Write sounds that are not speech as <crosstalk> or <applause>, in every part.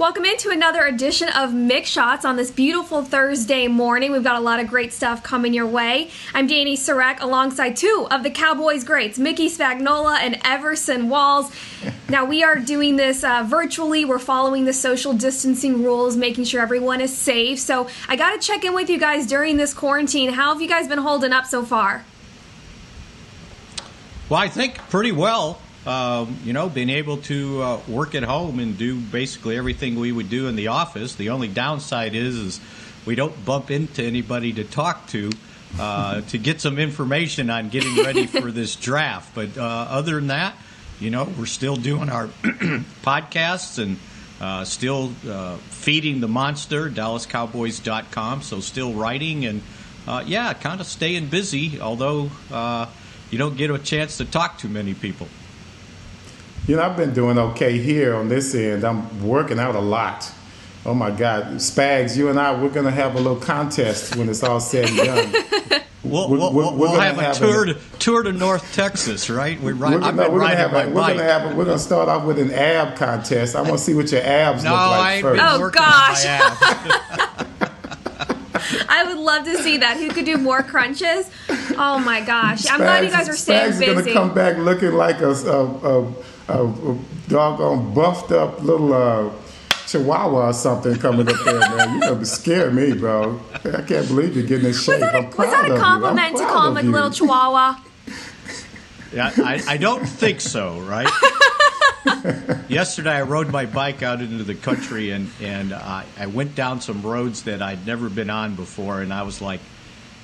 Welcome into another edition of Mick Shots on this beautiful Thursday morning. We've got a lot of great stuff coming your way. I'm Danny Sarek alongside two of the Cowboys greats, Mickey Spagnola and Everson Walls. <laughs> Now, we are doing this uh, virtually. We're following the social distancing rules, making sure everyone is safe. So, I got to check in with you guys during this quarantine. How have you guys been holding up so far? Well, I think pretty well um, you know, being able to uh, work at home and do basically everything we would do in the office. The only downside is, is we don't bump into anybody to talk to. Uh, <laughs> to get some information on getting ready for <laughs> this draft. But uh, other than that, you know, we're still doing our <clears throat> podcasts and uh, still uh, feeding the monster, DallasCowboys.com. So still writing and, uh, yeah, kind of staying busy, although uh, you don't get a chance to talk to many people. You know, I've been doing okay here on this end. I'm working out a lot. Oh my God, Spags, you and I, we're going to have a little contest when it's all said and done. <laughs> We'll, we'll, we'll, we'll have, have, a tour to, tour to North Texas, right? We ride, we're gonna, we're gonna have a, we're gonna have a, we're gonna start off with an ab contest. I want to see what your abs no, look like first. Oh gosh. <laughs> <laughs> I would love to see that. Who could do more crunches? Oh my gosh! I'm glad you guys are staying Spags busy. is gonna come back looking like a, a, a, a doggone buffed up little uh, chihuahua or something coming up there, man. You gonna scare me, bro. I can't believe you're getting in shape. Was that a, I'm proud was that a compliment to call him a little chihuahua? Yeah, I, I don't think so, right? <laughs> Yesterday, I rode my bike out into the country and, and I, I went down some roads that I'd never been on before, and I was like,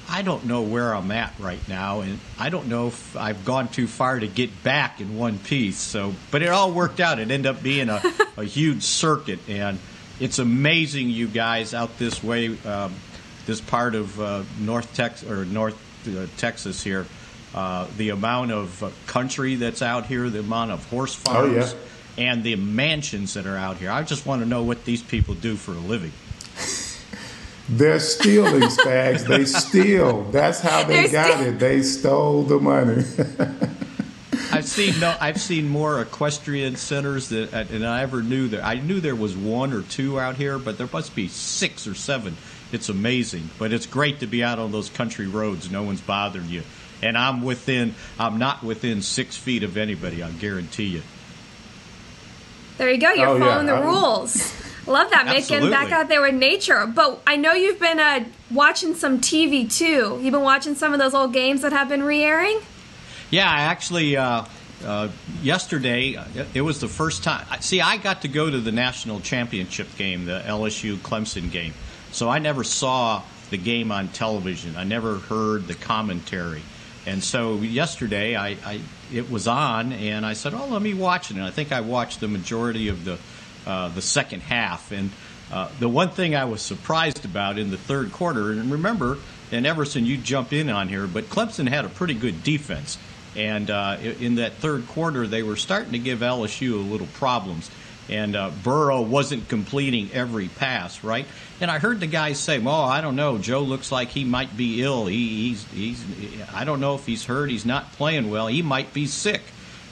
I don't know where I'm at right now, and I don't know if I've gone too far to get back in one piece. So, but it all worked out. It ended up being a, <laughs> a huge circuit, and it's amazing, you guys out this way, um, this part of uh, North Tex or North uh, Texas here. Uh, the amount of uh, country that's out here, the amount of horse farms, Oh, yeah. and the mansions that are out here. I just want to know what these people do for a living. <laughs> They're stealing, Spags. They <laughs> steal. That's how they They're got steal- it. They stole the money. <laughs> I've seen no, I've seen more equestrian centers that, uh, than I ever knew. That I knew there was one or two out here, but there must be six or seven. It's amazing, but it's great to be out on those country roads. No one's bothering you, and I'm within. I'm not within six feet of anybody. I guarantee you. There you go. You're Oh, yeah. following the I- rules. Love that, making Absolutely. back out there with nature. But I know you've been uh, watching some TV too. You've been watching some of those old games that have been re-airing. Yeah, I actually uh, uh, yesterday uh, it was the first time. See, I got to go to the national championship game, the LSU Clemson game. So I never saw the game on television. I never heard the commentary. And so yesterday, I, I it was on, and I said, "Oh, let me watch it." And I think I watched the majority of the uh, the second half. And uh, the one thing I was surprised about in the third quarter, and remember, and Everson, you jump in on here, but Clemson had a pretty good defense. And uh, in that third quarter, they were starting to give LSU a little problems. And uh, Burrow wasn't completing every pass, right? And I heard the guys say, "Well, I don't know. Joe looks like he might be ill. He, he's, he's, I don't know if he's hurt. He's not playing well. He might be sick."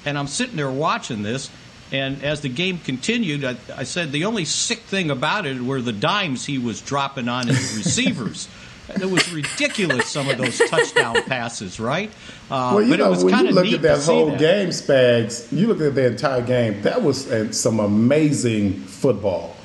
And I'm sitting there watching this, and as the game continued, I, I said the only sick thing about it were the dimes he was dropping on his <laughs> receivers. It was ridiculous, some of those touchdown passes, right? Uh, well, you but it know, was when kind you of look neat at that whole that. game, Spags, you look at the entire game, that was uh, some amazing football.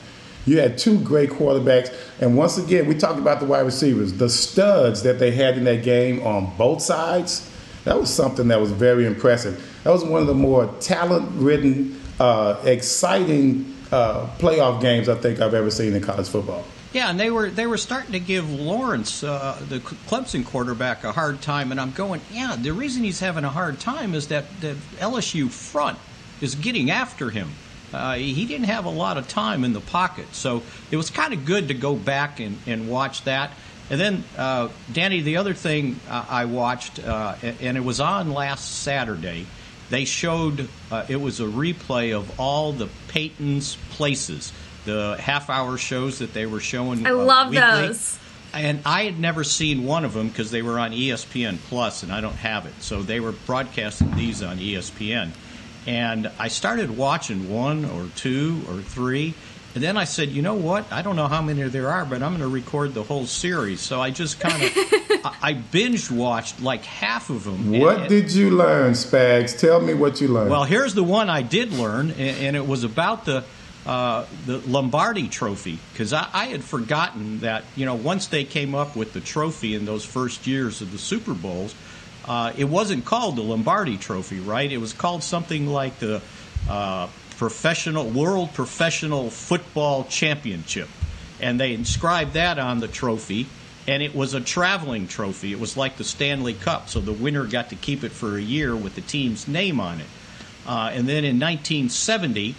You had two great quarterbacks. And once again, we talked about the wide receivers, the studs that they had in that game on both sides. That was something that was very impressive. That was one of the more talent ridden, uh, exciting uh, playoff games I think I've ever seen in college football. Yeah, and they were they were starting to give Lawrence, uh, the Clemson quarterback, a hard time, and I'm going, yeah. The reason he's having a hard time is that the LSU front is getting after him, uh, he didn't have a lot of time in the pocket. So it was kind of good to go back and, and watch that. And then, uh, Danny, the other thing I watched, uh, and it was on last Saturday, they showed uh, it was a replay of all the Peyton's places, the half hour shows that they were showing. I uh, love weekly. those. And I had never seen one of them because they were on ESPN Plus, and I don't have it. So they were broadcasting these on ESPN. And I started watching one or two or three. And then I said, you know what? I don't know how many there are, but I'm going to record the whole series. So I just kind of, <laughs> I I binge watched like half of them. What and- did you learn, Spags? Tell me what you learned. well, here's the one I did learn, and, and it was about the uh, the Lombardi Trophy because I, I had forgotten that you know once they came up with the trophy in those first years of the Super Bowls, uh, it wasn't called the Lombardi Trophy, right? It was called something like the uh, Professional World Professional Football Championship, and they inscribed that on the trophy. And it was a traveling trophy. It was like the Stanley Cup, so the winner got to keep it for a year with the team's name on it. Uh, and then in 1970,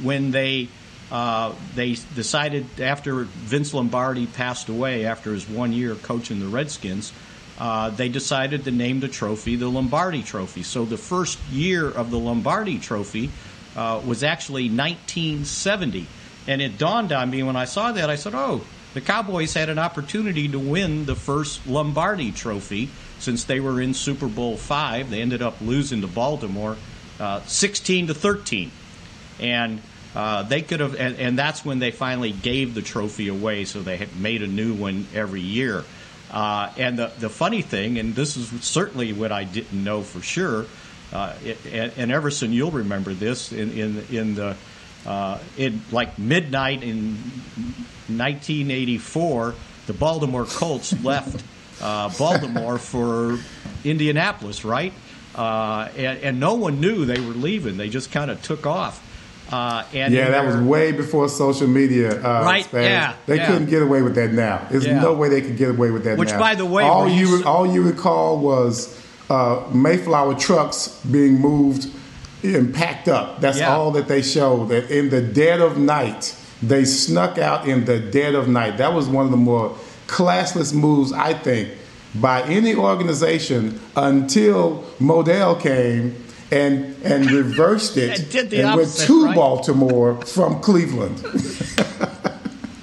when they uh, they decided after Vince Lombardi passed away after his one year coaching the Redskins, uh, they decided to name the trophy the Lombardi Trophy. So the first year of the Lombardi Trophy uh, was actually 1970, and it dawned on me when I saw that. I said, "Oh, the Cowboys had an opportunity to win the first Lombardi Trophy since they were in Super Bowl five. They ended up losing to Baltimore, uh, 16 to 13." and uh, they could have, and, and that's when they finally gave the trophy away. So they made a new one every year. Uh, and the the funny thing, and this is certainly what I didn't know for sure, uh, it, and, and Everson, you'll remember this in in in the uh, in like midnight in 1984, the Baltimore Colts <laughs> left uh, Baltimore for Indianapolis, right? Uh, and, and no one knew they were leaving. They just kind of took off. Uh, and yeah, that was way before social media. Uh, Right, Spags. yeah, They yeah. couldn't get away with that now. There's Yeah. no way they could get away with that Which, now. by the way, all you- all you recall was uh, Mayflower trucks being moved and packed up. That's Yeah. all that they showed. That in the dead of night, they snuck out in the dead of night. That was one of the more classless moves, I think, by any organization until Modell came. And, and reversed it And <laughs> did the and went to right? Baltimore from Cleveland. <laughs>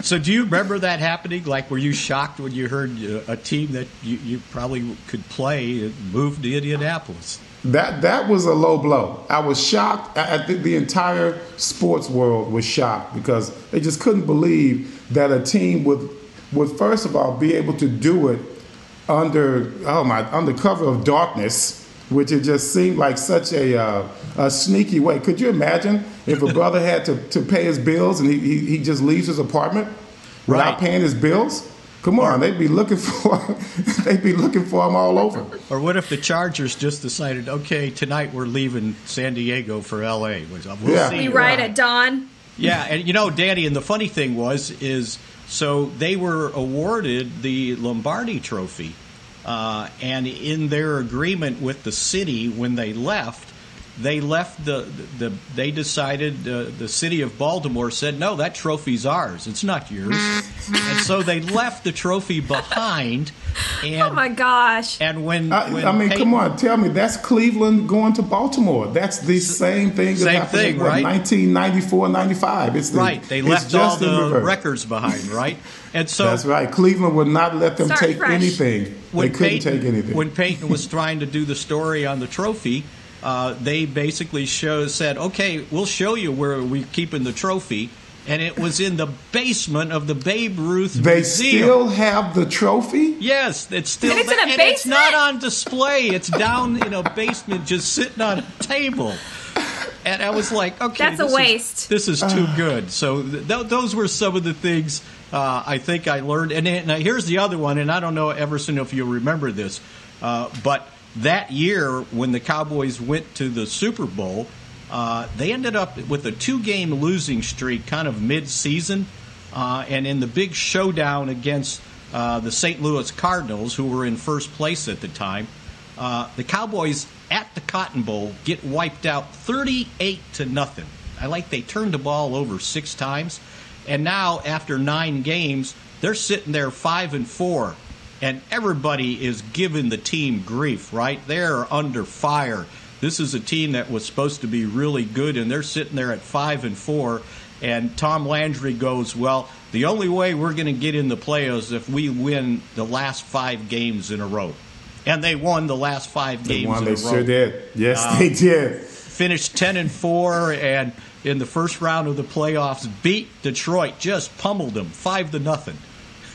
So, do you remember that happening? Like, were you shocked when you heard uh, a team that you, you probably could play moved to Indianapolis? That that was a low blow. I was shocked. I, I think the entire sports world was shocked because they just couldn't believe that a team would would first of all be able to do it under oh my under cover of darkness, which it just seemed like such a uh, a sneaky way. Could you imagine if a brother had to, to pay his bills and he, he, he just leaves his apartment without paying his bills? Come on, they'd be looking <laughs> for they'd be looking for him all over. Or what if the Chargers just decided, okay, tonight we're leaving San Diego for L.A.? We'll Yeah. see. We ride at dawn. Yeah, and you know, Danny, and the funny thing was, is so they were awarded the Lombardi Trophy, Uh, and in their agreement with the city when they left, they left the the they decided uh, the city of Baltimore said no, that trophy's ours, it's not yours, and so they left the trophy behind, and <laughs> Oh my gosh. and when, I, when I mean, Peyton- come on, tell me that's Cleveland going to Baltimore. That's the same thing that Same happened thing, in right? 1994, 95. It's the, right they it's left just all the reverse. records behind, right, and so That's right. Cleveland would not let them Start take fresh. anything. They couldn't Peyton, take anything. When Peyton was trying to do the story on the trophy, uh, they basically show, said, "Okay, we'll show you where we're keeping the trophy," and it was in the basement of the Babe Ruth they Museum. still have the trophy. Yes, it's still And it's in a and it's not on display. It's down in a basement, just sitting on a table. And I was like, okay, That's a this is- waste. this is too good. So th- th- those were some of the things uh, I think I learned. And then, now here's the other one, and I don't know, Everson, if you'll remember this, uh, but that year when the Cowboys went to the Super Bowl, uh, they ended up with a two-game losing streak, kind of mid-season, uh, and in the big showdown against uh, the St. Louis Cardinals, who were in first place at the time, uh, the Cowboys at the Cotton Bowl get wiped out 38 to nothing. I like they turned the ball over six times, and now after nine games, they're sitting there five and four, and everybody is giving the team grief. Right? They're under fire. This is a team that was supposed to be really good, and they're sitting there at five and four. And Tom Landry goes, well, the only way we're going to get in the playoffs is if we win the last five games in a row. And they won the last five They games won, in they a row. sure did. Yes, Uh, they did. Finished 10 and 4 and in the first round of the playoffs beat Detroit, just pummeled them 5 to nothing.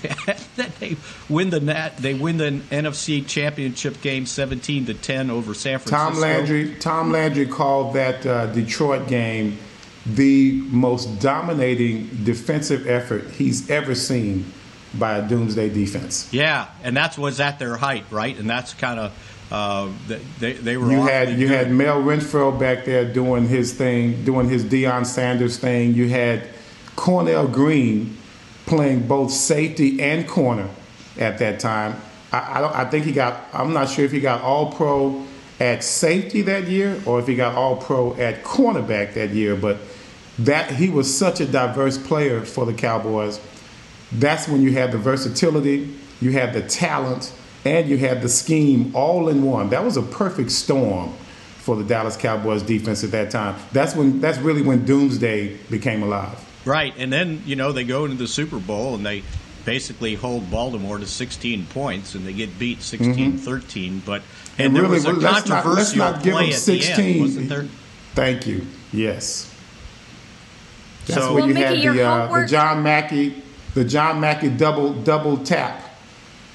<laughs> they win the they win the NFC championship game 17 to 10 over San Francisco. Tom Landry. Tom Landry called that uh, Detroit game the most dominating defensive effort he's ever seen by a Doomsday defense. Yeah, and that's was at their height, right? And that's kind of uh, they they were You had you had Mel Renfro back there doing his thing, doing his Deion Sanders thing. You had Cornell Green playing both safety and corner at that time. I, I, don't, I think he got. I'm not sure if he got All Pro at safety that year or if he got All Pro at cornerback that year. But that he was such a diverse player for the Cowboys. That's when you had the versatility, you had the talent, and you had the scheme all in one. That was a perfect storm for the Dallas Cowboys defense at that time. That's when that's really when Doomsday became alive. Right, and then you know they go into the Super Bowl and they basically hold Baltimore to 16 points and they get beat 16-13. But and, there really, was a let's not, let's not give play them at the 16. end, wasn't there? Thank you. Yes. That's So- where Well, you Mickey, had your the, uh, the John Mackey, the John Mackey double double tap,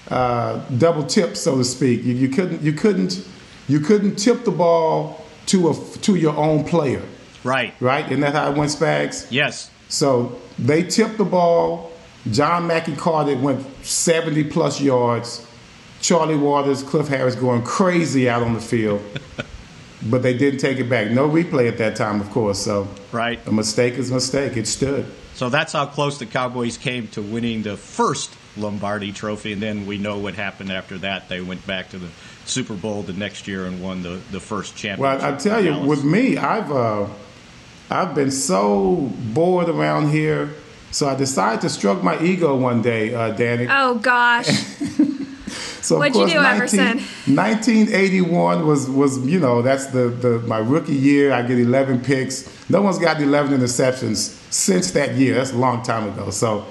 uh, double tip, so to speak. You, you couldn't you couldn't you couldn't tip the ball to a to your own player, Right. right? Isn't that how it went, Spags? Yes. So they tipped the ball. John Mackey caught it, went 70 plus yards. Charlie Waters, Cliff Harris going crazy out on the field. <laughs> but they didn't take it back. No replay at that time, of course. So Right. a mistake is a mistake. It stood. So that's how close the Cowboys came to winning the first Lombardi Trophy, and then we know what happened after that. They went back to the Super Bowl the next year and won the, the first championship. Well, I tell you, with me, I've uh, I've been so bored around here. So I decided to stroke my ego one day, uh, Danny. Oh gosh. <laughs> So of What'd you course, do, Everson? 1981 was was you know that's the, the my rookie year. I get 11 picks. No one's got 11 interceptions since that year. That's a long time ago. So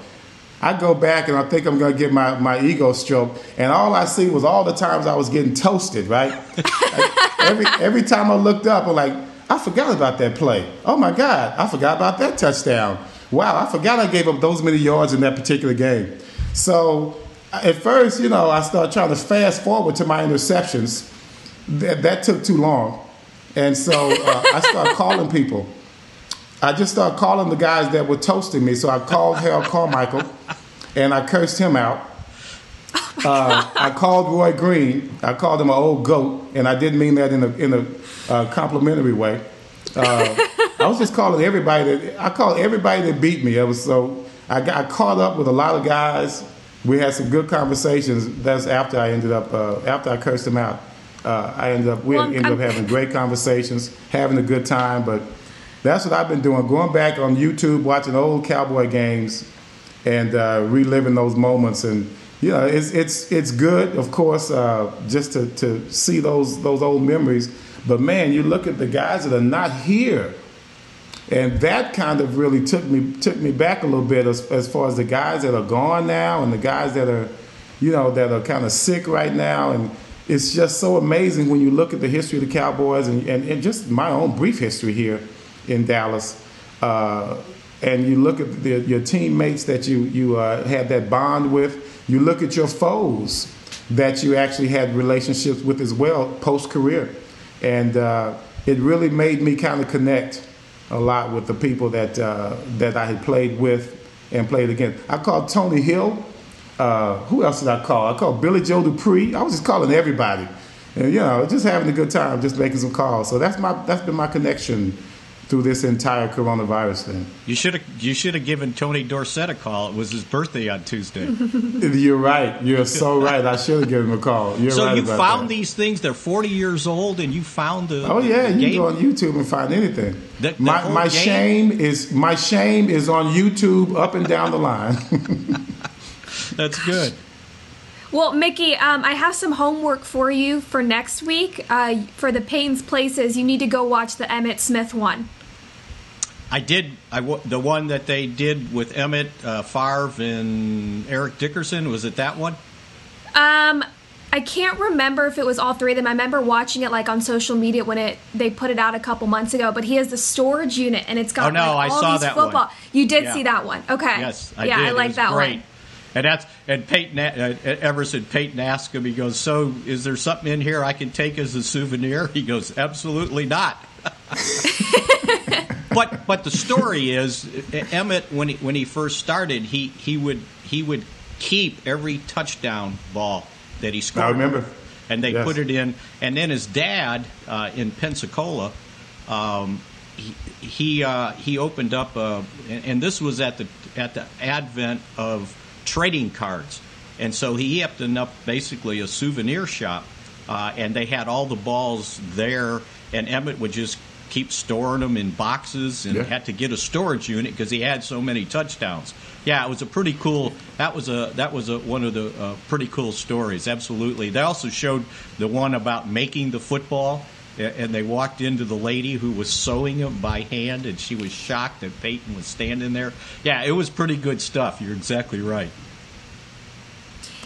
I go back and I think I'm gonna get my, my ego stroke, and all I see was all the times I was getting toasted. Right. <laughs> every every time I looked up, I'm like, I forgot about that play. Oh my God, I forgot about that touchdown. Wow, I forgot I gave up those many yards in that particular game. So at first, you know, I started trying to fast forward to my interceptions. That, that took too long. And so uh, I started calling people. I just started calling the guys that were toasting me. So I called Harold Carmichael and I cursed him out. Uh, I called Roy Green. I called him an old goat, and I didn't mean that in a in a uh, complimentary way. Uh, <laughs> I was just calling everybody that I called everybody that beat me. It was so I got caught up with a lot of guys. We had some good conversations. That's after I ended up uh, after I cursed him out. Uh, I ended up we Well, ended up I'm- having great conversations, having a good time. But that's what I've been doing. Going back on YouTube, watching old Cowboy games, and uh, reliving those moments. And know, it's it's it's good, of course, uh, just to, to see those those old memories. But man, you look at the guys that are not here, and that kind of really took me took me back a little bit as, as far as the guys that are gone now and the guys that are, you know, that are kind of sick right now. And it's just so amazing when you look at the history of the Cowboys and, and, and just my own brief history here in Dallas. Uh, and you look at the, your teammates that you you uh, had that bond with. You look at your foes that you actually had relationships with as well post career, and uh, it really made me kind of connect a lot with the people that uh, that I had played with and played against. I called Tony Hill. Uh, who else did I call? I called Billy Joe Dupree. I was just calling everybody, and you know, just having a good time, just making some calls. So that's my that's been my connection through this entire coronavirus thing. You should have you should have given Tony Dorsett a call. It was his birthday on Tuesday. <laughs> You're right. You're so right. I should have given him a call. You're so right you found that. these things. They're 40 years old, and you found the. Oh yeah, the you game? can go on YouTube and find anything. The- the my my game? shame is my shame is on YouTube up and down the line. <laughs> That's good. Well, Mickey, um, I have some homework for you for next week. Uh, for the Peyton's Places, you need to go watch the Emmitt Smith one. I did. I wa- the one that they did with Emmett uh, Favre and Eric Dickerson. Was it that one? Um, I can't remember if it was all three of them. I remember watching it like on social media when it they put it out a couple months ago. But he has the storage unit, and it's got Oh, no, like, I all saw these that one. football. You did Yeah. see that one, okay? Yes, I yeah, did. I like that great. one. And that's and Peyton uh, Everson Peyton asked him. He goes, "So is there something in here I can take as a souvenir?" He goes, "Absolutely not." <laughs> but but the story is Emmitt when he when he first started, he he would he would keep every touchdown ball that he scored. I remember. and they Yes. put it in. And then his dad uh, in Pensacola, um, he he, uh, he opened up, a, and, and this was at the at the advent of trading cards, and so he opened up basically a souvenir shop, uh, and they had all the balls there, and Emmitt would just keep storing them in boxes and Yeah. had to get a storage unit because he had so many touchdowns. Yeah, it was a pretty cool. That was a that was a, one of the uh, pretty cool stories. Absolutely. They also showed the one about making the football, and they walked into the lady who was sewing them by hand, and she was shocked that Peyton was standing there. Yeah, it was pretty good stuff. You're exactly right.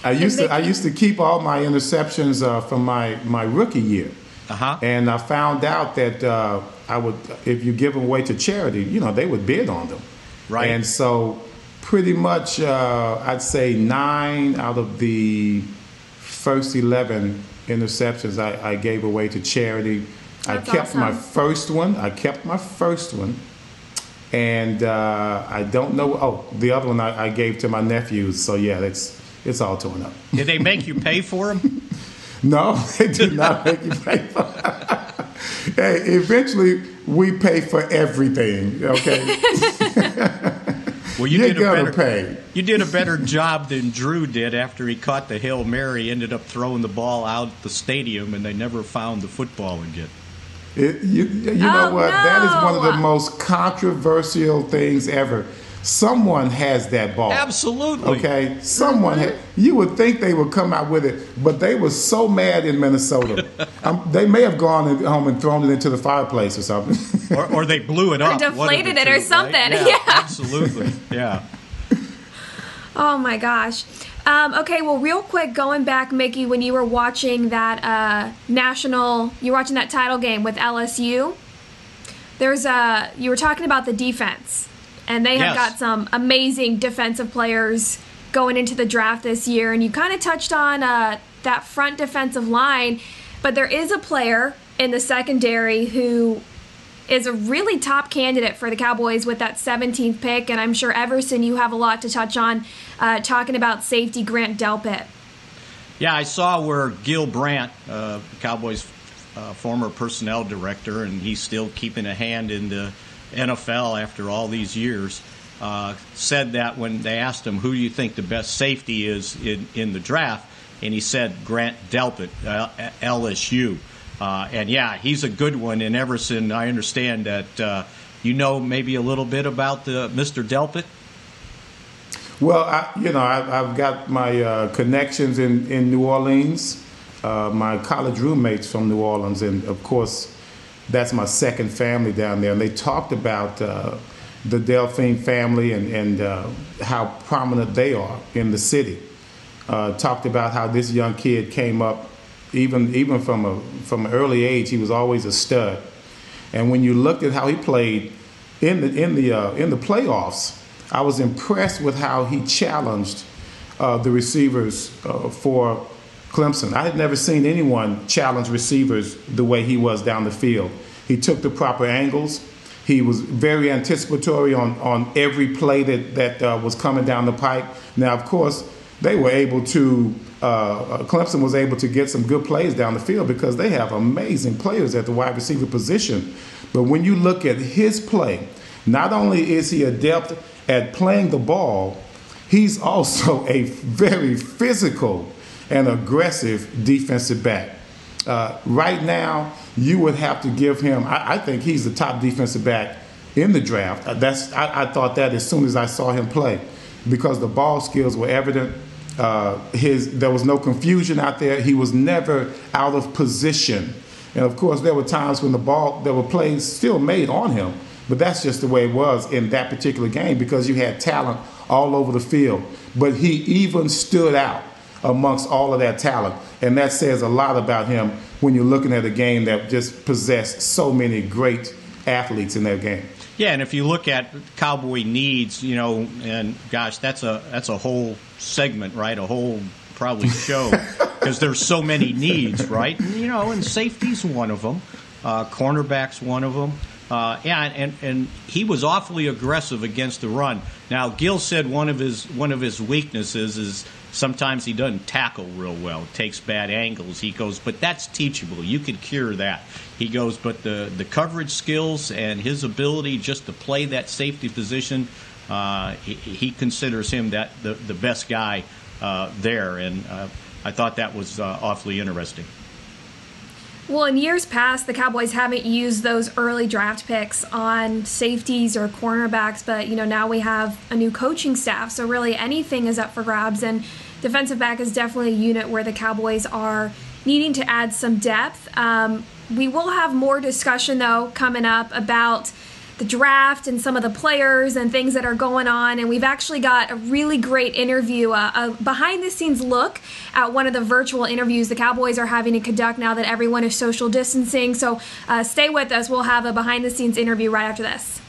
I used to I used to keep all my interceptions uh, from my my rookie year. Uh huh. And I found out that uh, I would, if you give them away to charity, you know, they would bid on them. Right. And so, pretty much, uh, I'd say nine out of the first 11 interceptions I, I gave away to charity. I That's kept my first one. I kept my first one. And uh, I don't know. Oh, the other one I, I gave to my nephews. So, yeah, it's, it's all torn up. Did they make you pay for them? <laughs> No, they did not <laughs> make you pay for Hey, eventually we pay for everything, okay? <laughs> Well, you You're did a gonna better. pay. You did a better job than Drew did after he caught the hail mary. Ended up throwing the ball out the stadium, and they never found the football again. It, you you know Oh, what? That is one of the most controversial things ever. Someone has that ball. Absolutely. Okay, someone had. You would think they would come out with it, but they were so mad in Minnesota. <laughs> um, they may have gone home and thrown it into the fireplace or something. <laughs> or, or they blew it up. one of the deflated it or two, right? something. Yeah, <laughs> Yeah. absolutely. Yeah. Oh my gosh. Um, okay, well, real quick, going back, Mickey, when you were watching that uh, national, you were watching that title game with LSU. There's a you were talking about the defense, and they have Yes. got some amazing defensive players going into the draft this year. And you kind of touched on uh, that front defensive line, but there is a player in the secondary who is a really top candidate for the Cowboys with that 17th pick, and I'm sure Everson, you have a lot to touch on, uh, talking about safety Grant Delpit. Yeah, I saw where Gil Brandt, uh, Cowboys' uh, former personnel director, and he's still keeping a hand in the NFL after all these years, uh, said that when they asked him, who do you think the best safety is in, in the draft? And he said Grant Delpit, uh, LSU. Uh, and yeah, he's a good one. And Everson, I understand that uh, you know maybe a little bit about the Mr. Delpit. Well, I, you know, I, I've got my uh, connections in, in New Orleans, uh, my college roommates from New Orleans, and of course, that's my second family down there. And they talked about uh, the Delpit family and, and uh, how prominent they are in the city. Uh, talked about how this young kid came up, even even from a from an early age, he was always a stud. And when you looked at how he played in the in the uh, in the playoffs, I was impressed with how he challenged uh, the receivers uh, for Clemson. I had never seen anyone challenge receivers the way he was down the field. He took the proper angles. He was very anticipatory on, on every play that, that uh, was coming down the pike. Now, of course, they were able to, uh, uh, Clemson was able to get some good plays down the field because they have amazing players at the wide receiver position. But when you look at his play, not only is he adept at playing the ball, he's also <laughs> a very physical and aggressive defensive back. Uh, right now, you would have to give him. I, I, think he's the top defensive back in the draft. Uh, that's I, I, thought that as soon as I saw him play, because the ball skills were evident. Uh, his there was no confusion out there. He was never out of position, and of course there were times when the ball there were plays still made on him, but that's just the way it was in that particular game because you had talent all over the field. But he even stood out amongst all of that talent. And that says a lot about him when you're looking at a game that just possessed so many great athletes in that game. Yeah, and if you look at Cowboy needs, you know, and gosh, that's a that's a whole segment, right? A whole probably <laughs> show because there's so many needs, right? And, you know, and safety's one of them, uh, cornerback's one of them. Uh, yeah, and, and he was awfully aggressive against the run. Now, Gil said one of his one of his weaknesses is Sometimes he doesn't tackle real well, takes bad angles. He goes, but that's teachable. You can cure that. He goes, but the, the coverage skills and his ability just to play that safety position, uh, he, he, considers him that the, the best guy uh, there. And uh, I thought that was uh, awfully interesting. Well, in years past, the Cowboys haven't used those early draft picks on safeties or cornerbacks, but you know now we have a new coaching staff, so really anything is up for grabs. And defensive back is definitely a unit where the Cowboys are needing to add some depth. Um, we will have more discussion though coming up about the draft and some of the players and things that are going on. And we've actually got a really great interview, uh, a behind the scenes look at one of the virtual interviews the Cowboys are having to conduct now that everyone is social distancing. So uh, stay with us. We'll have a behind the scenes interview right after this.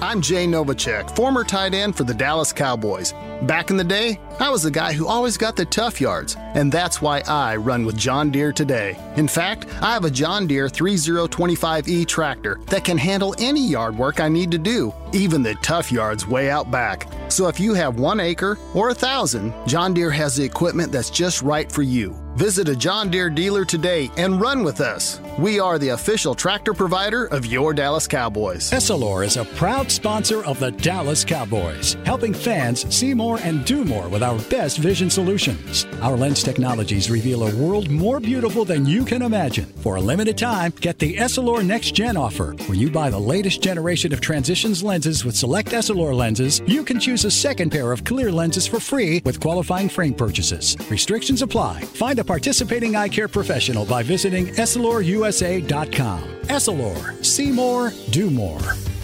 I'm Jay Novacek, former tight end for the Dallas Cowboys. Back in the day, I was the guy who always got the tough yards, and that's why I run with John Deere today. In fact, I have a John Deere 3025E tractor that can handle any yard work I need to do, even the tough yards way out back. So if you have one acre or a thousand, John Deere has the equipment that's just right for you. Visit a John Deere dealer today and run with us. We are the official tractor provider of your Dallas Cowboys. Essilor is a proud sponsor of the Dallas Cowboys, helping fans see more and do more with our best vision solutions. Our lens technologies reveal a world more beautiful than you can imagine. For a limited time, get the Essilor Next Gen offer, where you buy the latest generation of transitions lenses with select Essilor lenses. You can choose a second pair of clear lenses for free with qualifying frame purchases. Restrictions apply. Find a participating eye care professional by visiting EssilorUSA.com. Essilor, see more, do more.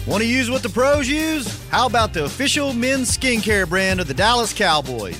Want to use what the pros use? How about the official men's skincare brand of the Dallas Cowboys?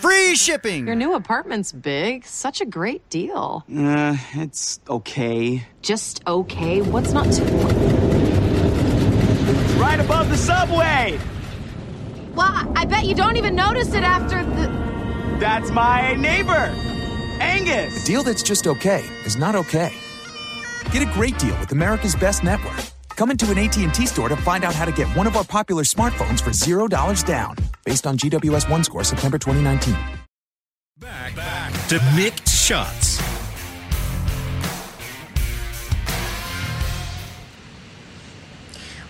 free shipping. Your new apartment's big. Such a great deal. Uh, it's okay. Just okay? What's not to... Right above the subway! Well, I bet you don't even notice it after the... That's my neighbor, Angus! A deal that's just okay is not okay. Get a great deal with America's Best Network. Come into an AT&T store to find out how to get one of our popular smartphones for $0 down, based on GWS One score September 2019. Back, back to Mick Shots.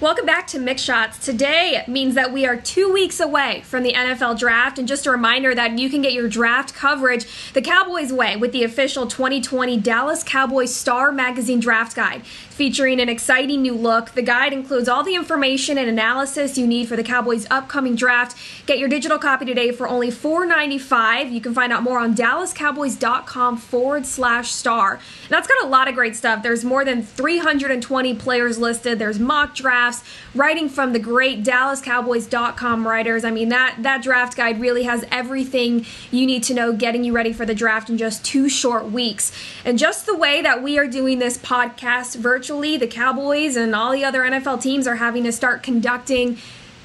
Welcome back to Mick Shots. Today means that we are two weeks away from the NFL draft, and just a reminder that you can get your draft coverage the Cowboys way with the official 2020 Dallas Cowboys Star Magazine Draft Guide, featuring an exciting new look. The guide includes all the information and analysis you need for the Cowboys' upcoming draft. Get your digital copy today for only $4.95. You can find out more on DallasCowboys.com forward slash star. And that's got a lot of great stuff. There's more than 320 players listed. There's mock drafts drafts, writing from the great DallasCowboys.com writers. I mean, that, that draft guide really has everything you need to know getting you ready for the draft in just two short weeks. And just the way that we are doing this podcast virtually, the Cowboys and all the other NFL teams are having to start conducting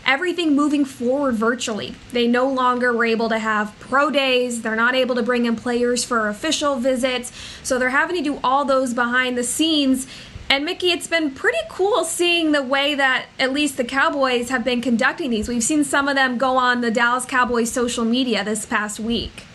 everything moving forward virtually. They no longer were able to have pro days, they're not able to bring in players for official visits, so they're having to do all those behind the scenes. And Mickey, it's been pretty cool seeing the way that at least the Cowboys have been conducting these. We've seen some of them go on the Dallas Cowboys social media this past week.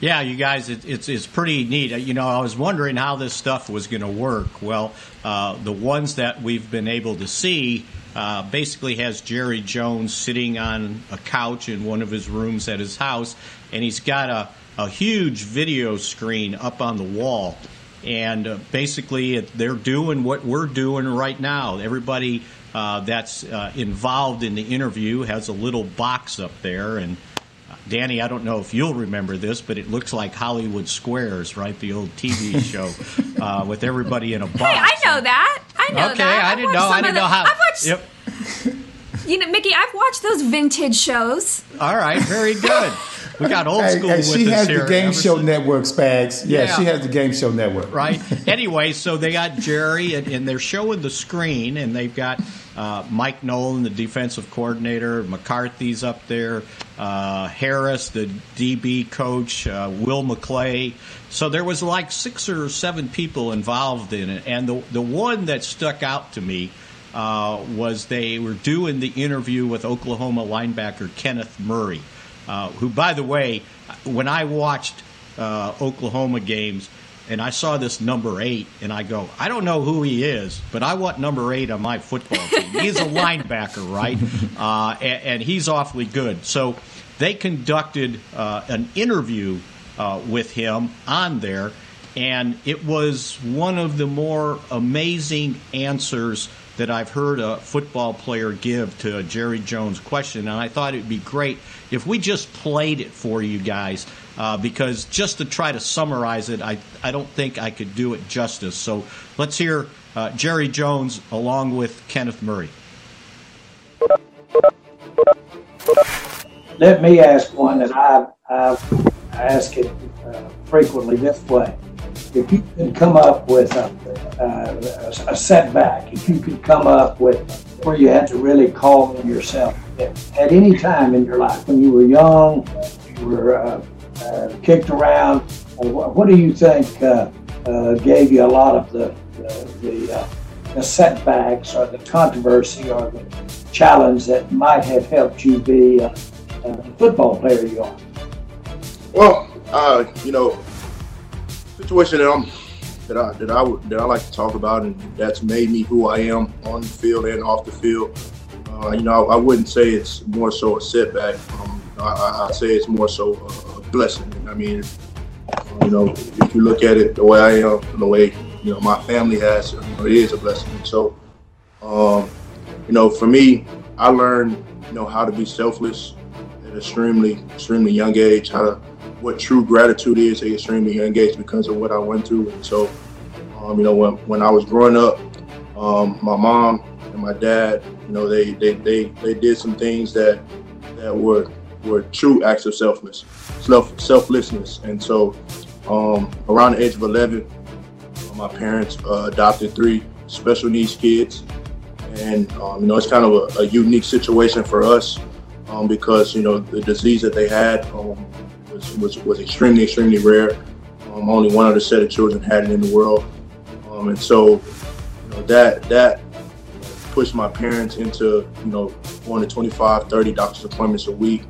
Yeah, you guys, it, it's it's pretty neat. You know, I was wondering how this stuff was going to work. Well, uh, the ones that we've been able to see uh, basically has Jerry Jones sitting on a couch in one of his rooms at his house, and he's got a, a huge video screen up on the wall. And uh, basically, it, they're doing what we're doing right now. Everybody uh, that's uh, involved in the interview has a little box up there, and Danny, I don't know if you'll remember this, but it looks like Hollywood Squares, right? The old TV <laughs> show uh, with everybody in a box. Hey, I know that. I know okay, that. I I've didn't know. I didn't know how. I've watched, Yep. you know, Mickey, I've watched those vintage shows. All right. Very good. <laughs> We got old Hey, school hey, with she has the Game Show since- Network, Spags. Yeah, Yeah. she has the Game Show Network. right? <laughs> anyway, so they got Jerry, and, and they're showing the screen, and they've got uh, Mike Nolan, the defensive coordinator, McCarthy's up there, uh, Harris, the DB coach, uh, Will McClay. So there was like six or seven people involved in it, and the the one that stuck out to me. Uh, was they were doing the interview with Oklahoma linebacker Kenneth Murray, uh, who, by the way, when I watched uh, Oklahoma games, and I saw this number eight, and I go, I don't know who he is, but I want number eight on my football team. <laughs> He's a linebacker, right? <laughs> Uh, and, and he's awfully good. So they conducted uh, an interview uh, with him on there, and it was one of the more amazing answers that I've heard a football player give to a Jerry Jones question, and I thought it'd be great if we just played it for you guys, uh, because just to try to summarize it, I, I don't think I could do it justice. So let's hear uh, Jerry Jones along with Kenneth Murray. Let me ask one that I, I ask it uh, frequently this way. If you could come up with a, a setback, if you could come up with where you had to really call yourself at, any time in your life, when you were young, you were uh, uh, kicked around, what, do you think uh, uh, gave you a lot of the, the, uh, the setbacks or the controversy or the challenge that might have helped you be uh, the football player you are? Well, you know, situation that I'm that I that I that I like to talk about, and that's made me who I am on the field and off the field. Uh, you know, I, I wouldn't say it's more so a setback. Um, I, I, say it's more so a, a blessing. I mean, you know, if you look at it the way I am, the way you know my family has, you know, it is a blessing. So, um, you know, for me, I learned you know how to be selfless at an extremely extremely young age. How to what true gratitude is at extremely young age because of what I went through. And so, um, you know, when when I was growing up, um, my mom and my dad, you know, they they they they did some things that that were were true acts of selfless, self selflessness. And so, um, around the age of 11, uh, my parents uh, adopted three special needs kids, and um, you know, it's kind of a, a unique situation for us um, because you know the disease that they had um, was, was was extremely extremely rare. Um, only one other set of children had it in the world, um, and so you know that that pushed my parents into you know going to 25, 30 doctor's appointments a week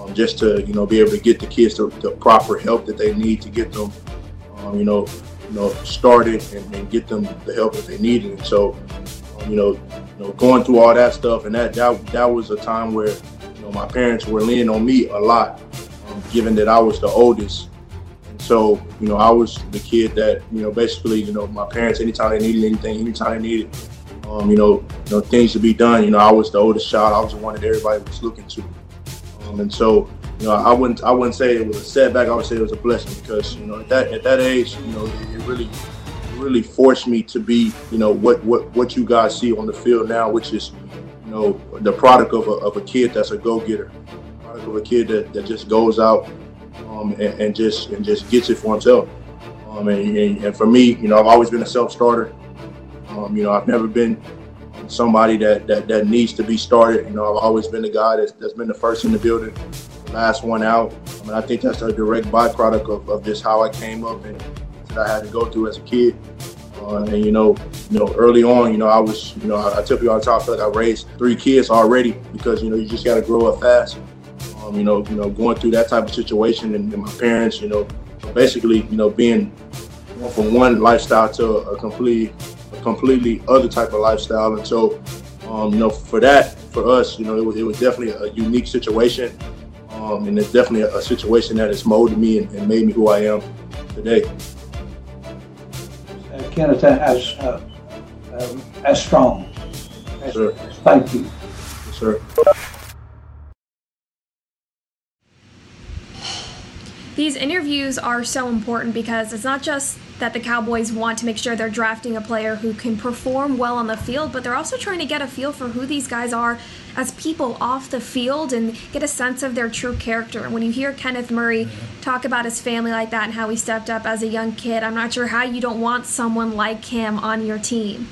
um, just to you know be able to get the kids the, the proper help that they need to get them um, you know you know started and, and get them the help that they needed. And so um, you know you know going through all that stuff and that that that was a time where you know my parents were leaning on me a lot, given that I was the oldest. And so you know I was the kid that you know basically you know my parents anytime they needed anything, anytime they needed um, you know, you know, things to be done. You know, I was the oldest child. I was the one that everybody was looking to. Um, and so, you know, I wouldn't, I wouldn't say it was a setback. I would say it was a blessing because, you know, at that, at that age, you know, it, it really, really forced me to be, you know, what, what, what you guys see on the field now, which is, you know, the product of a, of a kid that's a go-getter, of a kid that, that just goes out um, and, and just, and just gets it for himself. Um, and, and, and for me, you know, I've always been a self-starter. Um, you know, I've never been somebody that, that that needs to be started. You know, I've always been the guy that's, that's been the first in the building, last one out. I mean, I think that's a direct byproduct of, of just how I came up and that I had to go through as a kid. Uh, and you know, you know, early on, you know, I was, you know, I, I tell people all the time, I feel like I raised three kids already because you know you just got to grow up fast. Um, you know, you know, going through that type of situation, and, and my parents, you know, basically, you know, being from one lifestyle to a completely, a completely other type of lifestyle, and so, um, you know, for that, for us, you know, it was, it was definitely a unique situation, um, and it's definitely a, a, situation that has molded me and, and made me who I am today. Kenneth as uh, um, as strong. Sure. Thank you. Yes, sir. These interviews are so important because it's not just that the Cowboys want to make sure they're drafting a player who can perform well on the field, but they're also trying to get a feel for who these guys are as people off the field and get a sense of their true character. And when you hear Kenneth Murray talk about his family like that and how he stepped up as a young kid, I'm not sure how you don't want someone like him on your team.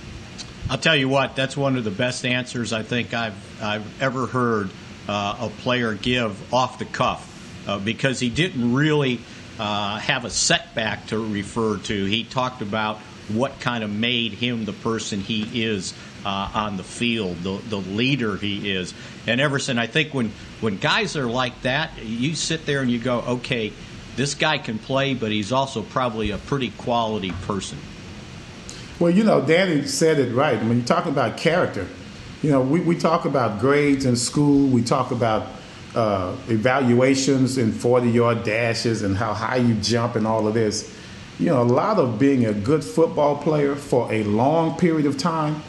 I'll tell you what, that's one of the best answers I think I've, I've ever heard uh, a player give off the cuff uh, because he didn't really uh, have a setback to refer to. He talked about what kind of made him the person he is uh, on the field, the, the leader he is. And Everson, I think when, when guys are like that, you sit there and you go, okay, this guy can play, but he's also probably a pretty quality person. Well, you know, Danny said it right. When you're talking about character, you know, we, we talk about grades in school, we talk about uh, evaluations and 40 yard dashes and how high you jump and all of this. You know, a lot of being a good football player for a long period of time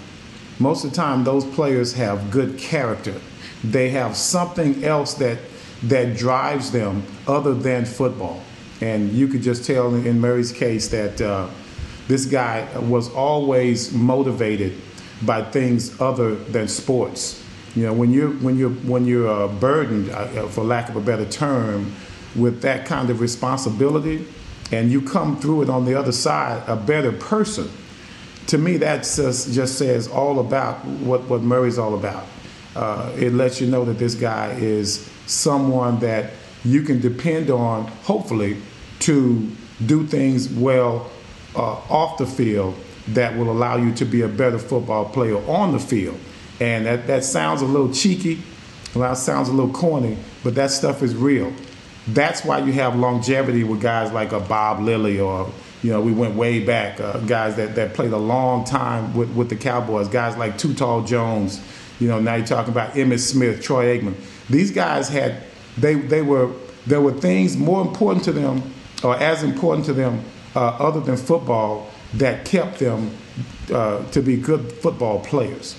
most of the time those players have good character. They have something else that that drives them other than football. And you could just tell in Murray's case that uh, this guy was always motivated by things other than sports. You know, when you're when you're when you're uh, burdened, uh, for lack of a better term, with that kind of responsibility, and you come through it on the other side a better person to me, that just, just says all about what, what Murray's all about. Uh, it lets you know that this guy is someone that you can depend on, hopefully, to do things well uh, off the field that will allow you to be a better football player on the field. And that, that sounds a little cheeky, well, sounds a little corny, but that stuff is real. That's why you have longevity with guys like a Bob Lilly or you know, we went way back. Uh, guys that, that played a long time with, with the Cowboys. Guys like Too Tall Jones. You know, now you're talking about Emmitt Smith, Troy Aikman. These guys had they they were there were things more important to them or as important to them uh, other than football that kept them uh, to be good football players.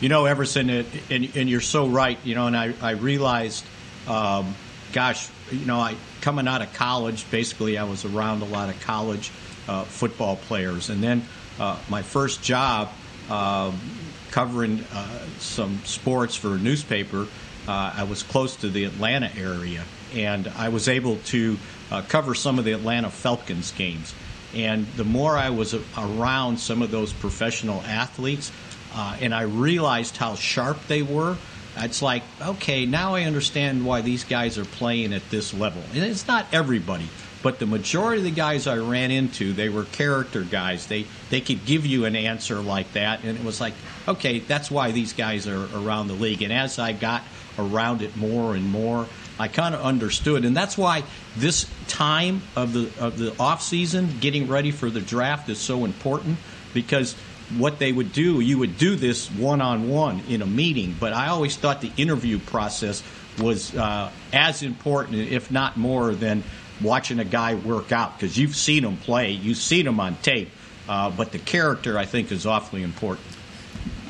You know, Everson, and, and, you're so right. You know, and I I realized, um, gosh, you know, I coming out of college, basically, I was around a lot of college uh, football players. And then uh, my first job uh, covering some sports for a newspaper, uh, I was close to the Atlanta area. And I was able to uh, cover some of the Atlanta Falcons games. And the more I was around some of those professional athletes, Uh, and I realized how sharp they were, it's like, okay, now I understand why these guys are playing at this level. And it's not everybody, but the majority of the guys I ran into, they were character guys. They they could give you an answer like that, and it was like, okay, that's why these guys are around the league. And as I got around it more and more, I kind of understood, and that's why this time of the of the off season, getting ready for the draft, is so important because what they would do, you would do this one on one in a meeting, but I always thought the interview process was uh, as important, if not more, than watching a guy work out because you've seen him play, you've seen him on tape, uh, but the character I think is awfully important.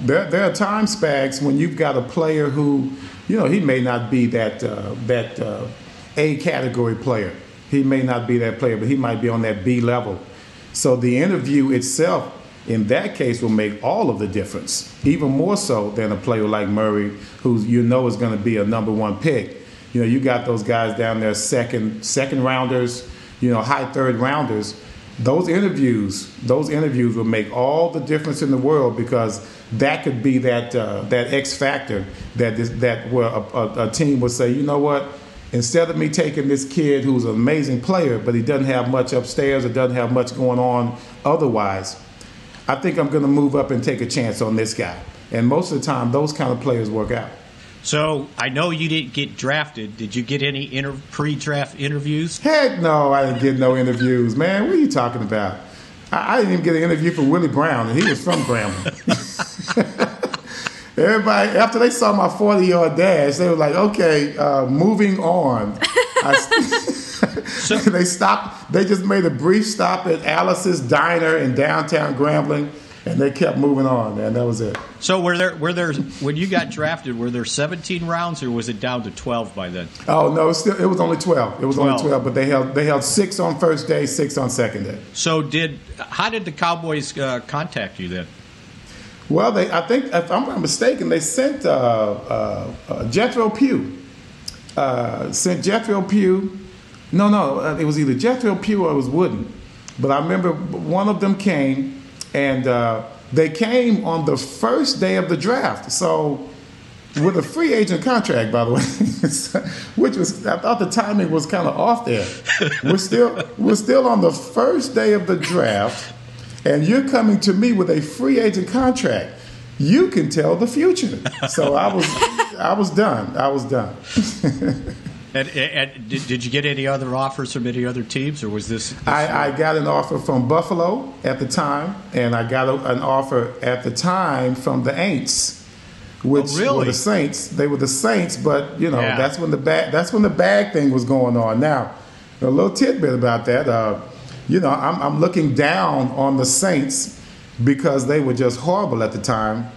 There, there are time Spags when you've got a player who, you know, he may not be that uh, that uh, A category player. He may not be that player, but he might be on that B level. So the interview itself in that case will make all of the difference, even more so than a player like Murray, who you know is going to be a number one pick. You know, you got those guys down there, second second rounders, you know, high third rounders. those interviews, those interviews will make all the difference in the world because that could be that uh, that X factor that this, that where a, a, a team would say, you know what, instead of me taking this kid who's an amazing player, but he doesn't have much upstairs or doesn't have much going on otherwise, I think I'm going to move up and take a chance on this guy. And most of the time, those kind of players work out. So I know you didn't get drafted. Did you get any inter- pre-draft interviews? Heck no, I didn't get no interviews, man. What are you talking about? I, I didn't even get an interview for Willie Brown, and he was from Grambling. <laughs> Everybody, after they saw my 40 yard dash, they were like, okay, uh, moving on. I, <laughs> <laughs> they stopped, they just made a brief stop at Alice's Diner in downtown Grambling, and they kept moving on, man. That was it. So were there were there when you got drafted, were there 17 rounds or was it down to 12 by then? Oh no, it was, still, it was only 12. It was 12. only 12, but they held they held six on first day, six on second day. So did how did the Cowboys uh, contact you then? Well, they I think if I'm not mistaken, they sent uh, uh, uh, Jethro Pugh. Uh, sent Jethro Pugh. No, no, uh, it was either Jethro Pugh or it was Wooten. But I remember one of them came, and uh, they came on the first day of the draft. So with a free agent contract, by the way, <laughs> which was I thought the timing was kind of off there. We're still we're still on the first day of the draft, and you're coming to me with a free agent contract. You can tell the future. So I was I was done. I was done. <laughs> And, and did, did you get any other offers from any other teams, or was this? this I, I got an offer from Buffalo at the time, and I got a, an offer at the time from the Aints, which Oh, really? were the Saints. They were the Saints, but you know Yeah. that's when the bag that's when the bag thing was going on. Now, a little tidbit about that. Uh, you know, I'm, I'm looking down on the Saints because they were just horrible at the time.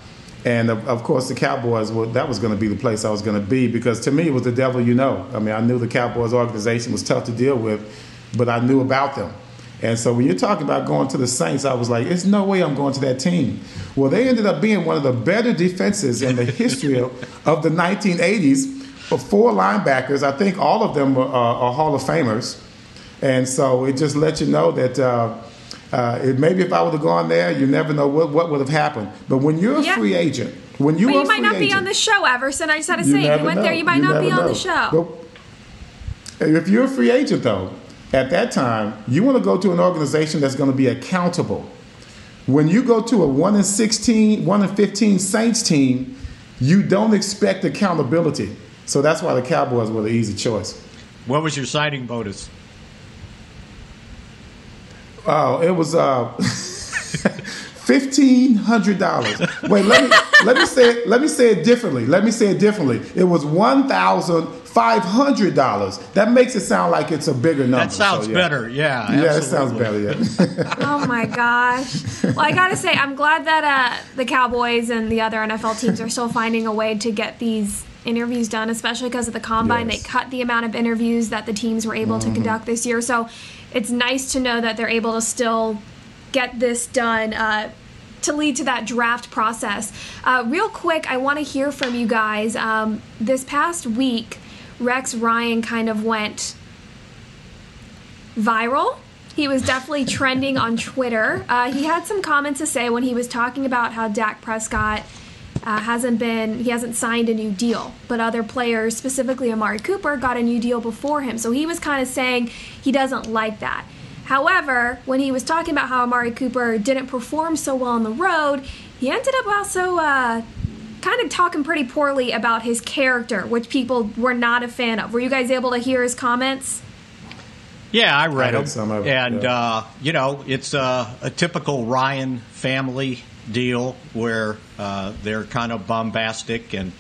And of, course, the Cowboys, well, that was going to be the place I was going to be because to me, it was the devil you know. I mean, I knew the Cowboys organization was tough to deal with, but I knew about them. And so when you're talking about going to the Saints, I was like, there's no way I'm going to that team. Well, they ended up being one of the better defenses in the history of, <laughs> the 1980s. For four linebackers, I think all of them are, are, are Hall of Famers. And so it just lets you know that uh, uh, it, maybe if I would have gone there, you never know what, what would have happened. But when you're a Yeah. free agent, when you but are you might free not agent, be on the show, Everson. I just had to you say, if you went know. there, you might You not be never on the show. But if you're a free agent, though, at that time, you want to go to an organization that's going to be accountable. When you go to a 1 in 16, 1 in 15 Saints team, you don't expect accountability. So that's why the Cowboys were the easy choice. What was your signing bonus? Oh, it was uh, <laughs> fifteen hundred dollars. Wait, let me let me say it, let me say it differently. Let me say it differently. It was one thousand five hundred dollars. That makes it sound like it's a bigger number. That sounds so, yeah. better. Yeah, Yeah, it sounds better. Yeah. <laughs> oh my gosh. Well, I gotta say, I'm glad that uh, the Cowboys and the other NFL teams are still finding a way to get these interviews done, especially because of the combine. Yes. They cut the amount of interviews that the teams were able Mhm. to conduct this year. So it's nice to know that they're able to still get this done. Uh, to lead to that draft process. Uh, real quick, I want to hear from you guys. Um, this past week, Rex Ryan kind of went viral. He was definitely trending on Twitter. Uh, he had some comments to say when he was talking about how Dak Prescott uh, hasn't been, he hasn't signed a new deal, but other players, specifically Amari Cooper, got a new deal before him. So he was kind of saying he doesn't like that. However, when he was talking about how Amari Cooper didn't perform so well on the road, he ended up also uh, kind of talking pretty poorly about his character, which people were not a fan of. Were you guys able to hear his comments? Yeah, I read I heard them. some of it, and, yeah. uh, you know, it's uh, a typical Ryan family deal where uh, they're kind of bombastic. And,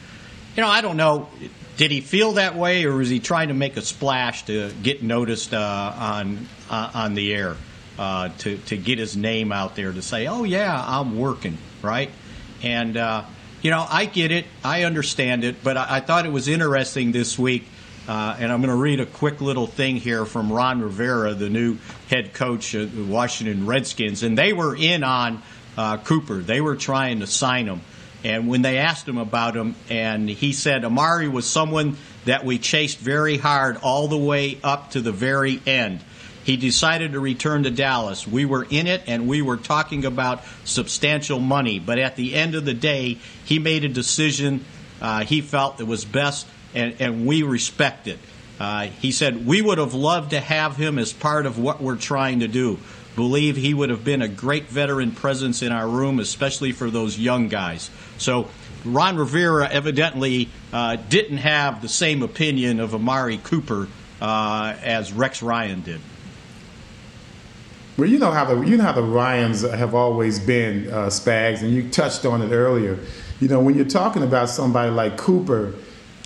you know, I don't know, did he feel that way or was he trying to make a splash to get noticed uh, on, uh, on the air? Uh, to, to get his name out there to say, oh, yeah, I'm working, right? And, uh, you know, I get it. I understand it. But I, I thought it was interesting this week. Uh, and I'm going to read a quick little thing here from Ron Rivera, the new head coach of the Washington Redskins. And they were in on uh, Cooper. They were trying to sign him. And when they asked him about him, and he said, Amari was someone that we chased very hard all the way up to the very end. He decided to return to Dallas. We were in it and we were talking about substantial money. But at the end of the day, he made a decision uh, he felt it was best, and, and we respect it. Uh, he said, We would have loved to have him as part of what we're trying to do. Believe he would have been a great veteran presence in our room, especially for those young guys. So, Ron Rivera evidently uh, didn't have the same opinion of Amari Cooper uh, as Rex Ryan did. Well, you know how the you know how the Ryans have always been uh, Spags, and you touched on it earlier. You know, when you're talking about somebody like Cooper,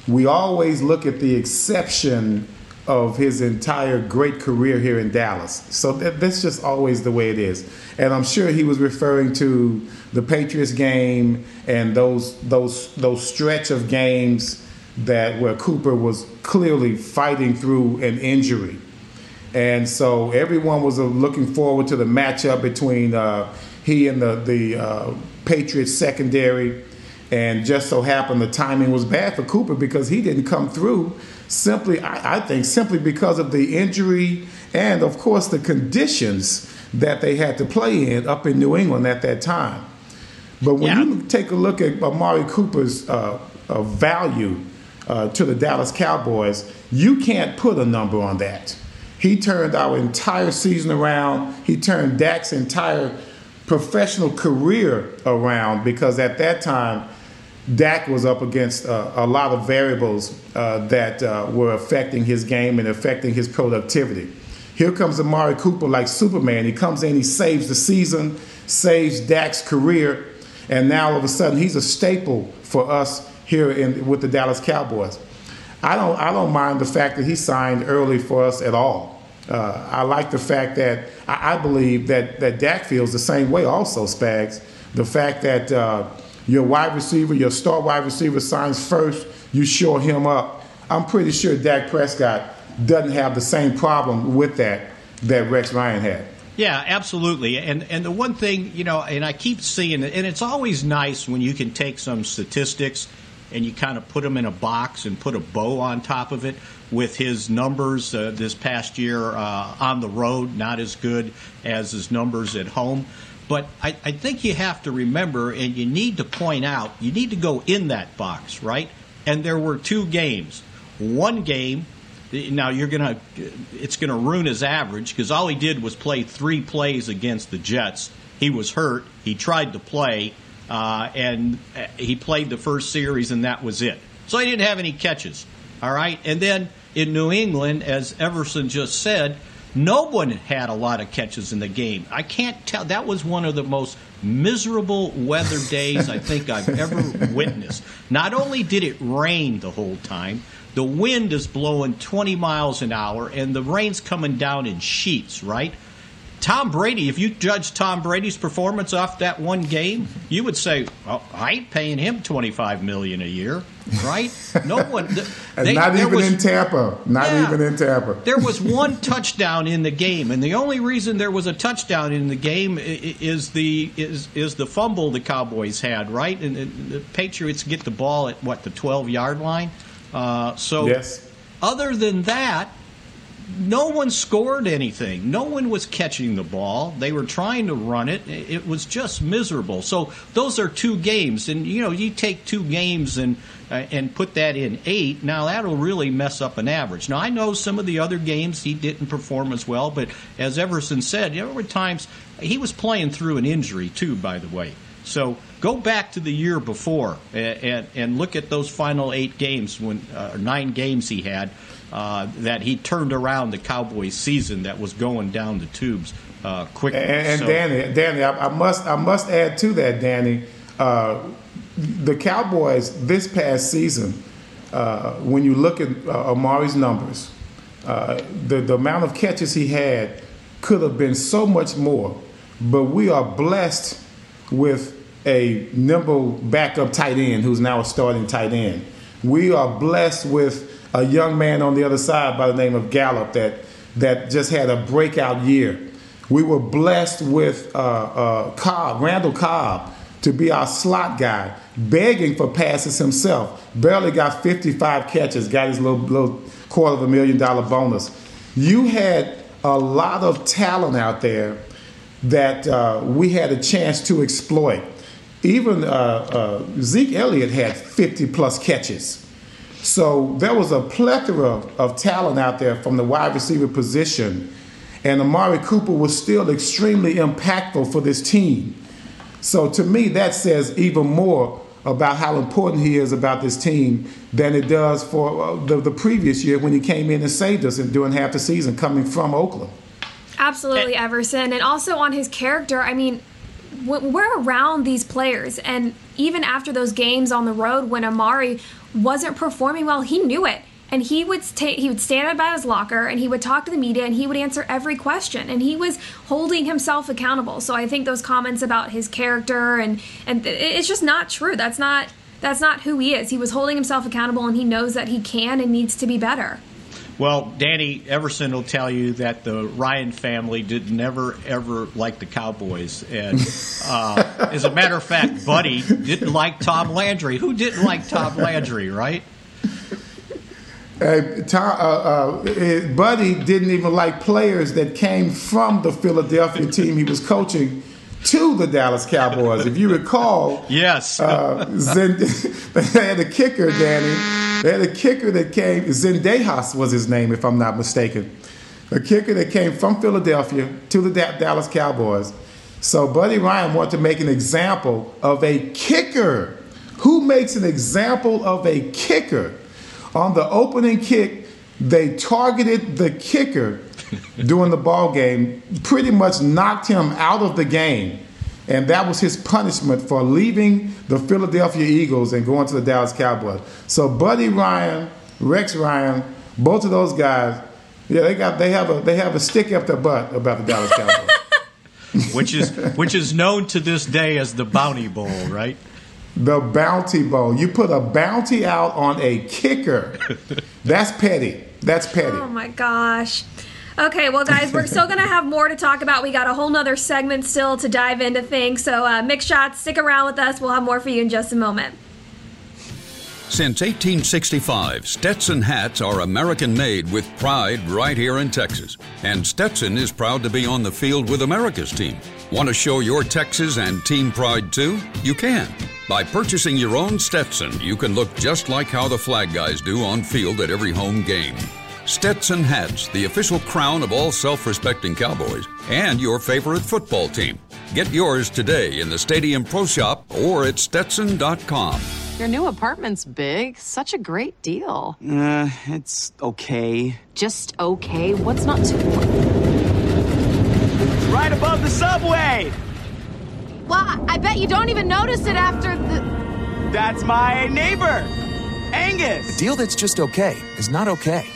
we always look at the exception of his entire great career here in Dallas. So that, that's just always the way it is. And I'm sure he was referring to the Patriots game and those those those stretch of games that where Cooper was clearly fighting through an injury. And so everyone was uh, looking forward to the matchup between uh, he and the the uh, Patriots secondary. And just so happened the timing was bad for Cooper because he didn't come through simply, I, I think, simply because of the injury and, of course, the conditions that they had to play in up in New England at that time. But when yeah. you take a look at Amari Cooper's uh, uh, value uh, to the Dallas Cowboys, you can't put a number on that. He turned our entire season around. He turned Dak's entire professional career around because at that time, Dak was up against uh, a lot of variables uh, that uh, were affecting his game and affecting his productivity. Here comes Amari Cooper like Superman. He comes in, he saves the season, saves Dak's career, and now all of a sudden he's a staple for us here in, with the Dallas Cowboys. I don't, I don't mind the fact that he signed early for us at all. Uh, I like the fact that I, I, believe that, that Dak feels the same way also, Spags. The fact that uh, your wide receiver, your star wide receiver signs first, you shore him up. I'm pretty sure Dak Prescott doesn't have the same problem with that that Rex Ryan had. Yeah, absolutely. And and the one thing, you know, and I keep seeing it, and it's always nice when you can take some statistics and you kind of put them in a box and put a bow on top of it with his numbers uh, this past year uh, on the road, not as good as his numbers at home. But I, I think you have to remember, and you need to point out, you need to go in that box, right? And there were two games. One game, now you're gonna, it's gonna ruin his average because all he did was play three plays against the Jets. He was hurt. He tried to play, uh, and uh, he played the first series, and that was it. So he didn't have any catches. All right, and then in New England, as Everson just said, no one had a lot of catches in the game. I can't tell. That was one of the most miserable weather <laughs> days I think I've ever witnessed. Not only did it rain the whole time, the wind is blowing 20 miles an hour and the rain's coming down in sheets, right? Tom Brady, if you judge Tom Brady's performance off that one game, you would say, well, I ain't paying him twenty five million a year, right? No <laughs> one. They, not even was, in Tampa. Not yeah, even in Tampa. there was <laughs> one touchdown in the game, and the only reason there was a touchdown in the game is the is is the fumble the Cowboys had, right? And the Patriots get the ball at what the twelve yard line. Uh, so, yes. other than that, no one scored anything. No one was catching the ball. They were trying to run it. It was just miserable. So those are two games, and you know you take two games and uh, and put that in eight. Now that'll really mess up an average. Now I know some of the other games he didn't perform as well, but as Everson said, there were times he was playing through an injury too. By the way, so go back to the year before and, and, and look at those final eight games when uh, nine games he had uh, that he turned around the Cowboys season that was going down the tubes uh, quickly. And, and so. Danny, Danny, I, I, must I must add to that, Danny. Uh, the Cowboys this past season, uh, when you look at uh, Amari's numbers, uh, the the amount of catches he had could have been so much more. But we are blessed with a nimble backup tight end who's now a starting tight end. We are blessed with a young man on the other side by the name of Gallup that that just had a breakout year. We were blessed with uh, uh, Cobb, Randall Cobb, to be our slot guy, begging for passes himself. Barely got 55 catches, got his little, little quarter of a million dollar bonus. You had a lot of talent out there that uh, we had a chance to exploit. Even uh, uh, Zeke Elliott had 50 plus catches. So there was a plethora of talent out there from the wide receiver position, and Amari Cooper was still extremely impactful for this team. So to me, that says even more about how important he is about this team than it does for uh, the, the previous year when he came in and saved us during half the season coming from Oakland. Absolutely, Everson. And also on his character, I mean, we're around these players, and even after those games on the road when Amari wasn't performing well, he knew it. And he would take he would stand up by his locker and he would talk to the media and he would answer every question and he was holding himself accountable. So I think those comments about his character and and it's just not true. That's not that's not who he is. He was holding himself accountable and he knows that he can and needs to be better. Well, Danny Everson will tell you that the Ryan family did never ever like the Cowboys, and uh, as a matter of fact, Buddy didn't like Tom Landry. Who didn't like Tom Landry, right? Uh, Tom, uh, uh, Buddy didn't even like players that came from the Philadelphia team he was coaching to the Dallas Cowboys. If you recall, yes, uh, Zend- <laughs> they had a kicker, Danny. They had a kicker that came. Zendejas was his name, if I'm not mistaken. A kicker that came from Philadelphia to the da- Dallas Cowboys. So Buddy Ryan wanted to make an example of a kicker. Who makes an example of a kicker? On the opening kick, they targeted the kicker <laughs> during the ball game, pretty much knocked him out of the game. And that was his punishment for leaving the Philadelphia Eagles and going to the Dallas Cowboys. So Buddy Ryan, Rex Ryan, both of those guys, yeah, they got they have a they have a stick up their butt about the Dallas Cowboys. <laughs> which is which is known to this day as the Bounty Bowl, right? The Bounty Bowl. You put a bounty out on a kicker. <laughs> That's petty. That's petty. Oh my gosh. Okay, well, guys, we're still going to have more to talk about. We got a whole nother segment still to dive into things. So, uh, Mick Shots, stick around with us. We'll have more for you in just a moment. Since 1865, Stetson hats are American made with pride right here in Texas. And Stetson is proud to be on the field with America's team. Want to show your Texas and team pride too? You can. By purchasing your own Stetson, you can look just like how the flag guys do on field at every home game. Stetson hats, the official crown of all self respecting cowboys, and your favorite football team. Get yours today in the Stadium Pro Shop or at Stetson.com. Your new apartment's big. Such a great deal. Uh, it's okay. Just okay? What's not too. It's right above the subway! Well, I bet you don't even notice it after the. That's my neighbor, Angus. A deal that's just okay is not okay.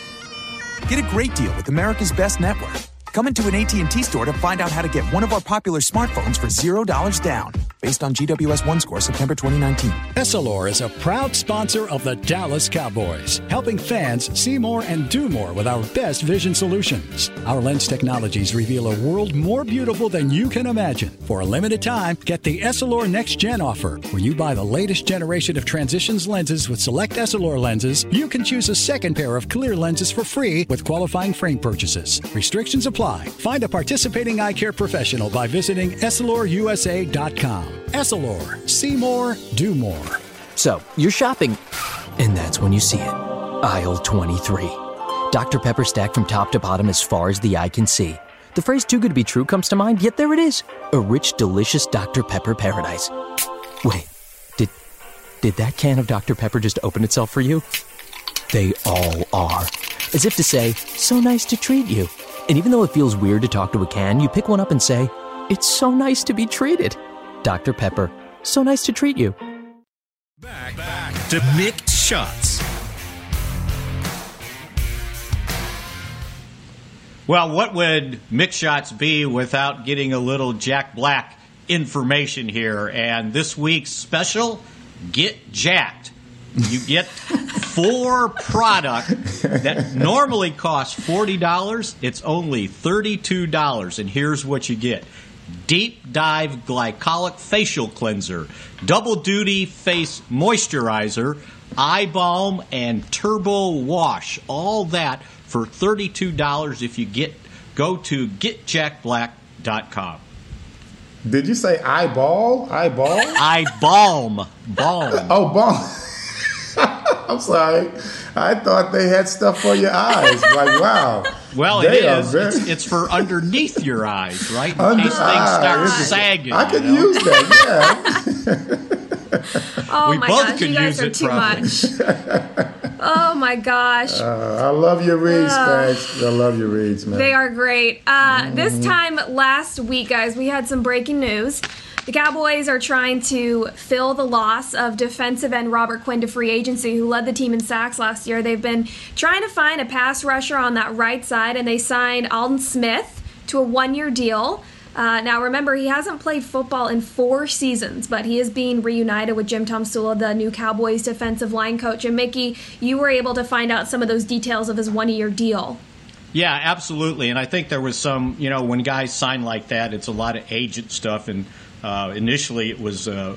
Get a great deal with America's Best Network. Come into an AT&T store to find out how to get one of our popular smartphones for $0 down. Based on GWS One score September 2019. Essilor is a proud sponsor of the Dallas Cowboys, helping fans see more and do more with our best vision solutions. Our lens technologies reveal a world more beautiful than you can imagine. For a limited time, get the Essilor Next Gen offer. When you buy the latest generation of transitions lenses with select Essilor lenses, you can choose a second pair of clear lenses for free with qualifying frame purchases. Restrictions apply. Find a participating eye care professional by visiting EssilorUSA.com. Essilor. See more, do more. So, you're shopping, and that's when you see it. Aisle 23. Dr. Pepper stacked from top to bottom as far as the eye can see. The phrase too good to be true comes to mind, yet there it is. A rich, delicious Dr. Pepper paradise. Wait, did did that can of Dr. Pepper just open itself for you? They all are. As if to say, so nice to treat you. And even though it feels weird to talk to a can, you pick one up and say, it's so nice to be treated. Dr. Pepper, so nice to treat you. Back, back to mick shots. Well, what would mick shots be without getting a little Jack Black information here? And this week's special, get jacked. You get four product that normally costs forty dollars. It's only thirty-two dollars, and here's what you get: Deep Dive Glycolic Facial Cleanser, Double Duty Face Moisturizer, Eye Balm, and Turbo Wash. All that for $32 if you get go to getjackblack.com. Did you say eyeball? Eyeball? Eyebalm. Balm. Oh, balm. I'm sorry. I thought they had stuff for your eyes. Like, <laughs> wow. Well, They it very- It's, it's for underneath your eyes, right? In Under- case things ah, start sagging. I could you know? use that, <laughs> Oh We my both gosh, could you guys use are it too probably. much. Oh my gosh. <laughs> Uh, I love your reads, Ugh. Spags. I love your reads, man. They are great. Uh, This Mhm. time last week, guys, we had some breaking news. The Cowboys are trying to fill the loss of defensive end Robert Quinn to free agency, who led the team in sacks last year. They've been trying to find a pass rusher on that right side, and they signed Aldon Smith to a one year deal. Uh, now, remember, he hasn't played football in four seasons, but he is being reunited with Jim Tomsula, the new Cowboys defensive line coach. And Mickey, you were able to find out some of those details of his one year deal. Yeah, absolutely. And I think there was some, you know, when guys sign like that, it's a lot of agent stuff. And uh, initially it was uh,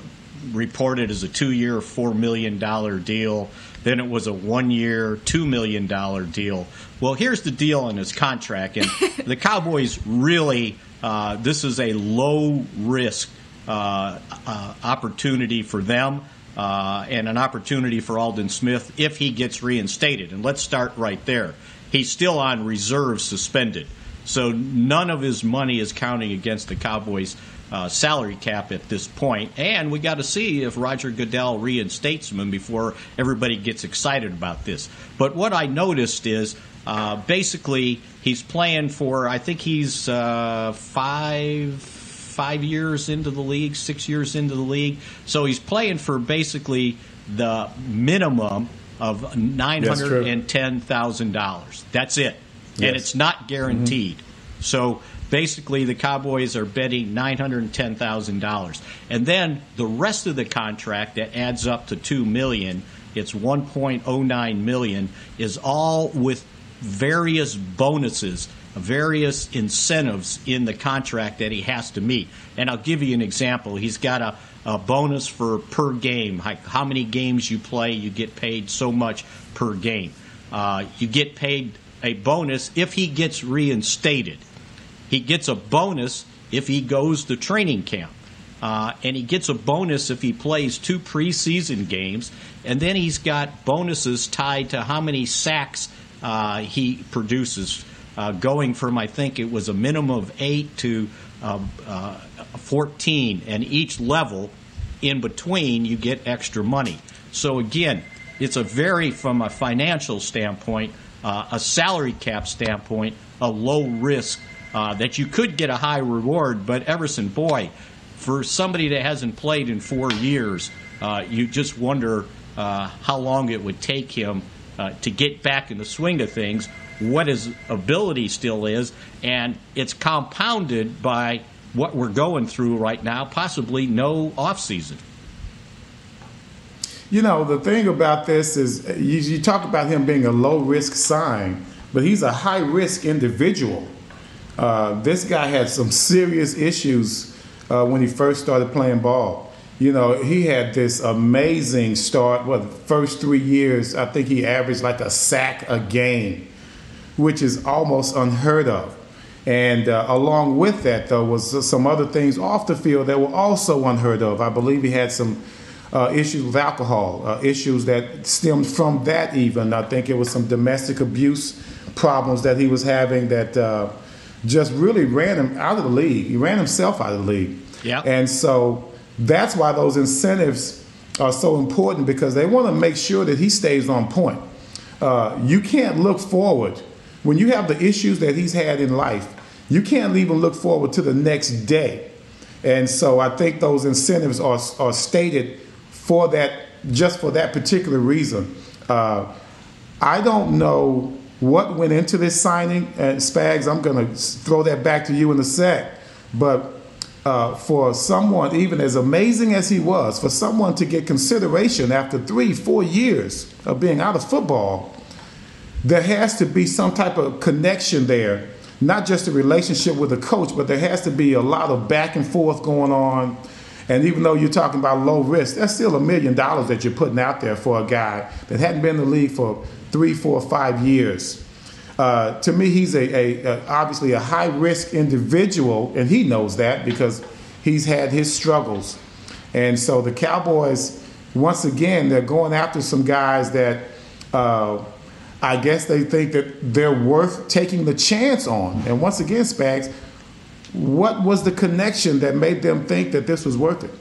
reported as a two year, $4 million deal. Then it was a one year, $2 million deal. Well, here's the deal in his contract. And <laughs> the Cowboys really, uh, this is a low risk uh, uh, opportunity for them. Uh, and an opportunity for Aldon Smith if he gets reinstated. And let's start right there. He's still on reserve suspended. So none of his money is counting against the Cowboys' uh, salary cap at this point. And we got to see if Roger Goodell reinstates him before everybody gets excited about this. But what I noticed is uh, basically he's playing for, I think he's uh, five five years into the league, six years into the league. So he's playing for basically the minimum of nine That's true. hundred and ten thousand dollars. That's it, and it's not guaranteed. So basically, the Cowboys are betting nine hundred and then the rest of the contract that adds up to two million. It's one point oh nine million. Is all with various bonuses, various incentives in the contract that he has to meet. And I'll give you an example. He's got a, a bonus for per game. Like how many games you play, you get paid so much per game. Uh, you get paid a bonus if he gets reinstated. He gets a bonus if he goes to training camp. Uh, and he gets a bonus if he plays two preseason games. And then he's got bonuses tied to how many sacks uh, he produces, uh, going from, I think it was a minimum of eight to um, uh, 14. And each level in between, you get extra money. So again, it's a very, from a financial standpoint, uh, a salary cap standpoint, a low risk uh, that you could get a high reward. But Everson, boy, for somebody that hasn't played in four years, uh, you just wonder uh, how long it would take him uh, to get back in the swing of things, what his ability still is, and it's compounded by what we're going through right now, possibly no offseason. You know, the thing about this is you, you talk about him being a low risk sign, but he's a high risk individual. Uh, this guy had some serious issues uh, when he first started playing ball. You know, he had this amazing start. Well, the first three years, I think he averaged like a sack a game, which is almost unheard of. And uh, along with that, though, was some other things off the field that were also unheard of. I believe he had some uh, issues with alcohol, uh, issues that stemmed from that. Even I think it was some domestic abuse problems that he was having that uh, just really ran him out of the league. He ran himself out of the league. Yeah. And so that's why those incentives are so important because they want to make sure that he stays on point. Uh, you can't look forward when you have the issues that he's had in life. You can't even look forward to the next day. And so I think those incentives are, are stated for that, just for that particular reason. Uh, I don't know what went into this signing, and Spags, I'm going to throw that back to you in a sec. But uh, for someone, even as amazing as he was, for someone to get consideration after three, four years of being out of football, there has to be some type of connection there. Not just a relationship with a coach, but there has to be a lot of back and forth going on. And even though you're talking about low risk, that's still a million dollars that you're putting out there for a guy that hadn't been in the league for three, four, five years. Uh, to me, he's a, a, a obviously a high risk individual, and he knows that because he's had his struggles. And so the Cowboys, once again, they're going after some guys that uh, I guess they think that they're worth taking the chance on. And once again, Spags, what was the connection that made them think that this was worth it?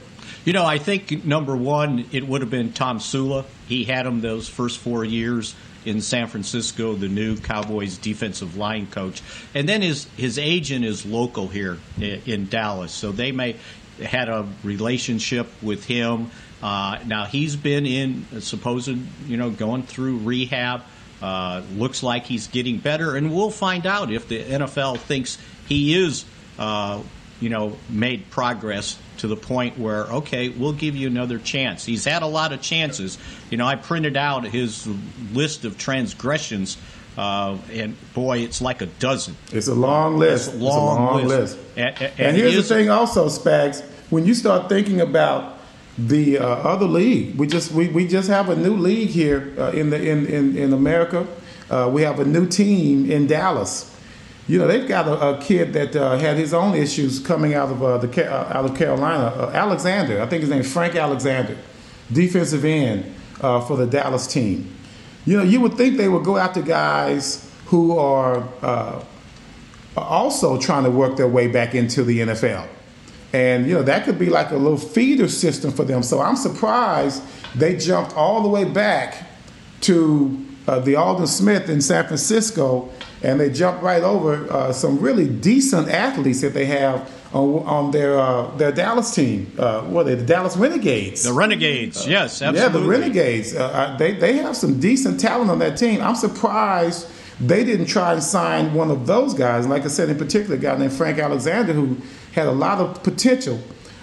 You know, I think number one, it would have been Tomsula. He had him those first four years in San Francisco, the new Cowboys defensive line coach. And then his, his agent is local here in Dallas. So they may had a relationship with him. Uh, now he's been in supposed, you know, going through rehab. Uh, looks like he's getting better, and we'll find out if the NFL thinks he is, uh, you know, made progress to the point where okay, we'll give you another chance. He's had a lot of chances. You know, I printed out his list of transgressions. Uh, and boy, it's like a dozen. It's a long list. It's a long, it's a long list. list. And, and, and here's the thing, also, Spags. When you start thinking about the uh, other league, we just we, we just have a new league here uh, in the in in, in America. Uh, we have a new team in Dallas. You know, they've got a, a kid that uh, had his own issues coming out of uh, the out of Carolina. Alexander, I think his name is Frank Alexander, defensive end for the Dallas team. You know, you would think they would go after guys who are also trying to work their way back into the NFL. And you know that could be like a little feeder system for them. So I'm surprised they jumped all the way back to uh, the Aldon Smith in San Francisco, and they jump right over uh, some really decent athletes that they have on, on their uh, their Dallas team. Uh, what are they? The Dallas Renegades. The Renegades, yes, absolutely. Yeah, the Renegades. Uh, they they have some decent talent on that team. I'm surprised they didn't try and sign one of those guys. Like I said, in particular, a guy named Frank Alexander who had a lot of potential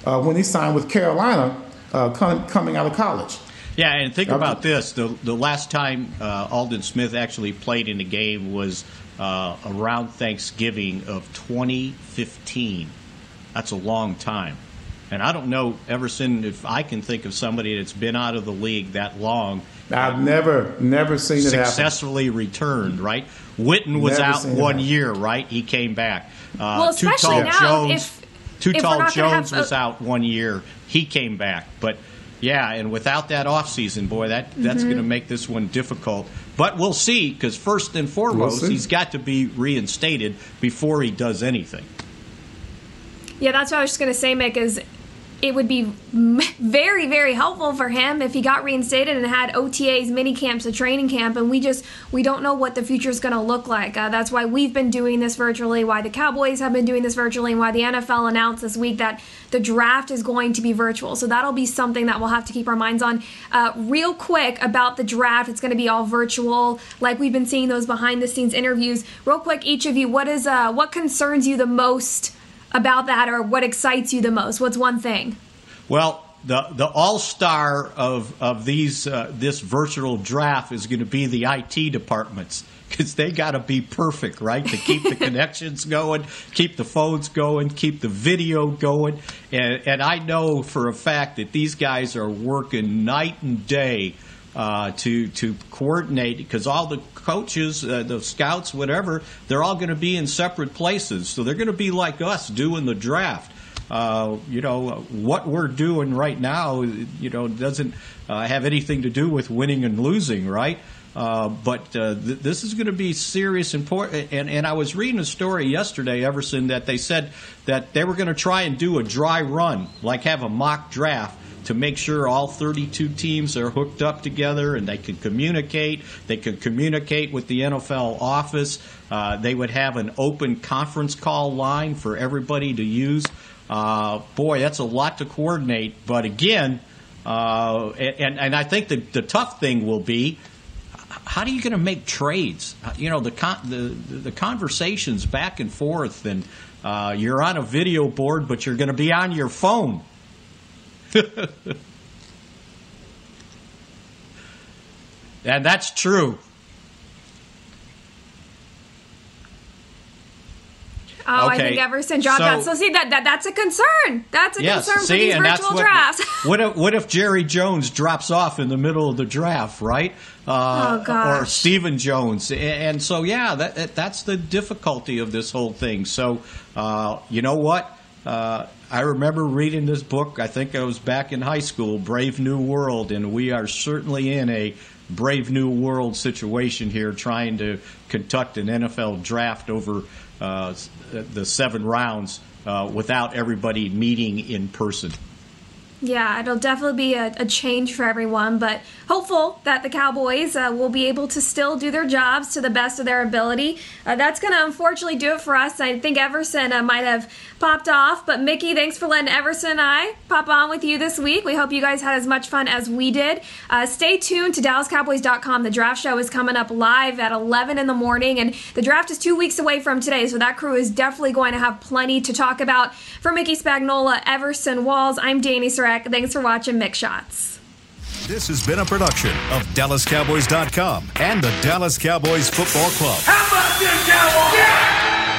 uh, when he signed with Carolina uh, com- coming out of college. Yeah, and think about this: the the last time uh, Aldon Smith actually played in a game was uh, around Thanksgiving of 2015. That's a long time, and I don't know Everson if I can think of somebody that's been out of the league that long. I've never, never seen it successfully returned. Right, Witten was Never out seen it one year. Right, he came back. Uh, Well, especially Too-Tall now, Jones, if- Too if we're Tall not gonna have Jones a- was out one year. He came back, but yeah, and without that offseason, boy, that that's Mhm. going to make this one difficult. But we'll see, because first and foremost, see. he's got to be reinstated before he does anything. Yeah, that's what I was just going to say, Mick, is it would be very, very helpful for him if he got reinstated and had OTAs, mini camps, a training camp, and we just we don't know what the future is going to look like. Uh, that's why we've been doing this virtually, why the Cowboys have been doing this virtually, and why the NFL announced this week that the draft is going to be virtual. So that'll be something that we'll have to keep our minds on. Uh, real quick about the draft, it's going to be all virtual, like we've been seeing those behind the scenes interviews. Real quick, each of you, what is uh, what concerns you the most? About that or what excites you the most? What's one thing? Well, the the all star of of these uh, this virtual draft is going to be the IT departments because they got to be perfect, right, to keep the <laughs> connections going, keep the phones going, keep the video going, and and I know for a fact that these guys are working night and day. Uh, to to coordinate because all the coaches, uh, the scouts, whatever, they're all going to be in separate places. So they're going to be like us doing the draft. Uh, you know what we're doing right now. You know doesn't uh, have anything to do with winning and losing, right? Uh, but uh, th- this is going to be serious important. And, and I was reading a story yesterday, Everson, that they said that they were going to try and do a dry run, like have a mock draft to make sure all 32 teams are hooked up together and they can communicate. They can communicate with the NFL office. Uh, they would have an open conference call line for everybody to use. Uh, boy, that's a lot to coordinate. But again, uh, and, and I think the, the tough thing will be how are you going to make trades? You know, the con- the the conversations back and forth, and uh, you're on a video board, but you're going to be on your phone. <laughs> and that's true. Oh, okay. I think Everson dropped so, out. So see that, that that's a concern. That's a yes, concern see, for these and virtual that's what, drafts. <laughs> what if what if Jerry Jones drops off in the middle of the draft, right? Uh, Oh, gosh. Or Stephen Jones, and so yeah, that, that that's the difficulty of this whole thing. So uh, you know what? Uh, I remember reading this book. I think I was back in high school, Brave New World, and we are certainly in a Brave New World situation here, trying to conduct an NFL draft over uh, the seven rounds uh, without everybody meeting in person. Yeah, it'll definitely be a, a change for everyone, but hopeful that the Cowboys uh, will be able to still do their jobs to the best of their ability. Uh, that's going to unfortunately do it for us. I think Everson uh, might have popped off, but Mickey, thanks for letting Everson and I pop on with you this week. We hope you guys had as much fun as we did. Uh, stay tuned to DallasCowboys.com. The draft show is coming up live at 11 in the morning, and the draft is two weeks away from today, so that crew is definitely going to have plenty to talk about. For Mickey Spagnola, Everson Walls, I'm Danny Sarek. Thanks for watching Mick Shots. This has been a production of DallasCowboys.com and the Dallas Cowboys Football Club. How about this, Cowboys?